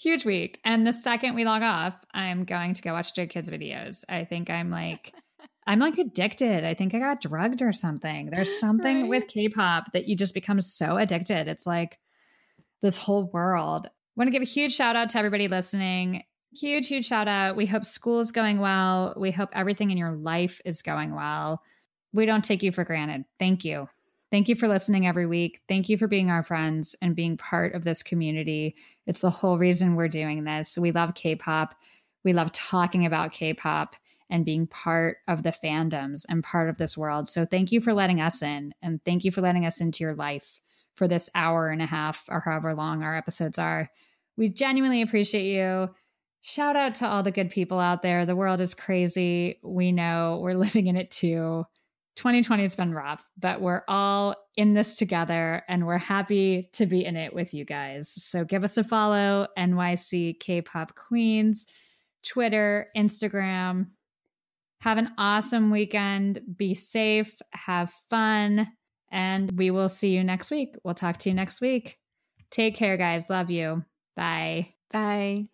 Huge week. And the second we log off, I'm going to go watch Stray Kids videos. I think I'm like, I'm like addicted. I think I got drugged or something. There's something Right. with K pop that you just become so addicted. It's like this whole world. Want to give a huge shout out to everybody listening. Huge, huge shout out. We hope school is going well. We hope everything in your life is going well. We don't take you for granted. Thank you. Thank you for listening every week. Thank you for being our friends and being part of this community. It's the whole reason we're doing this. We love K pop. We love talking about K pop and being part of the fandoms and part of this world. So thank you for letting us in and thank you for letting us into your life for this hour and a half or however long our episodes are. We genuinely appreciate you. Shout out to all the good people out there. The world is crazy. We know we're living in it too. 2020 has been rough, but we're all in this together and we're happy to be in it with you guys. So give us a follow, NYC K pop Queens, Twitter, Instagram. Have an awesome weekend. Be safe, have fun, and we will see you next week. We'll talk to you next week. Take care, guys. Love you. Bye. Bye.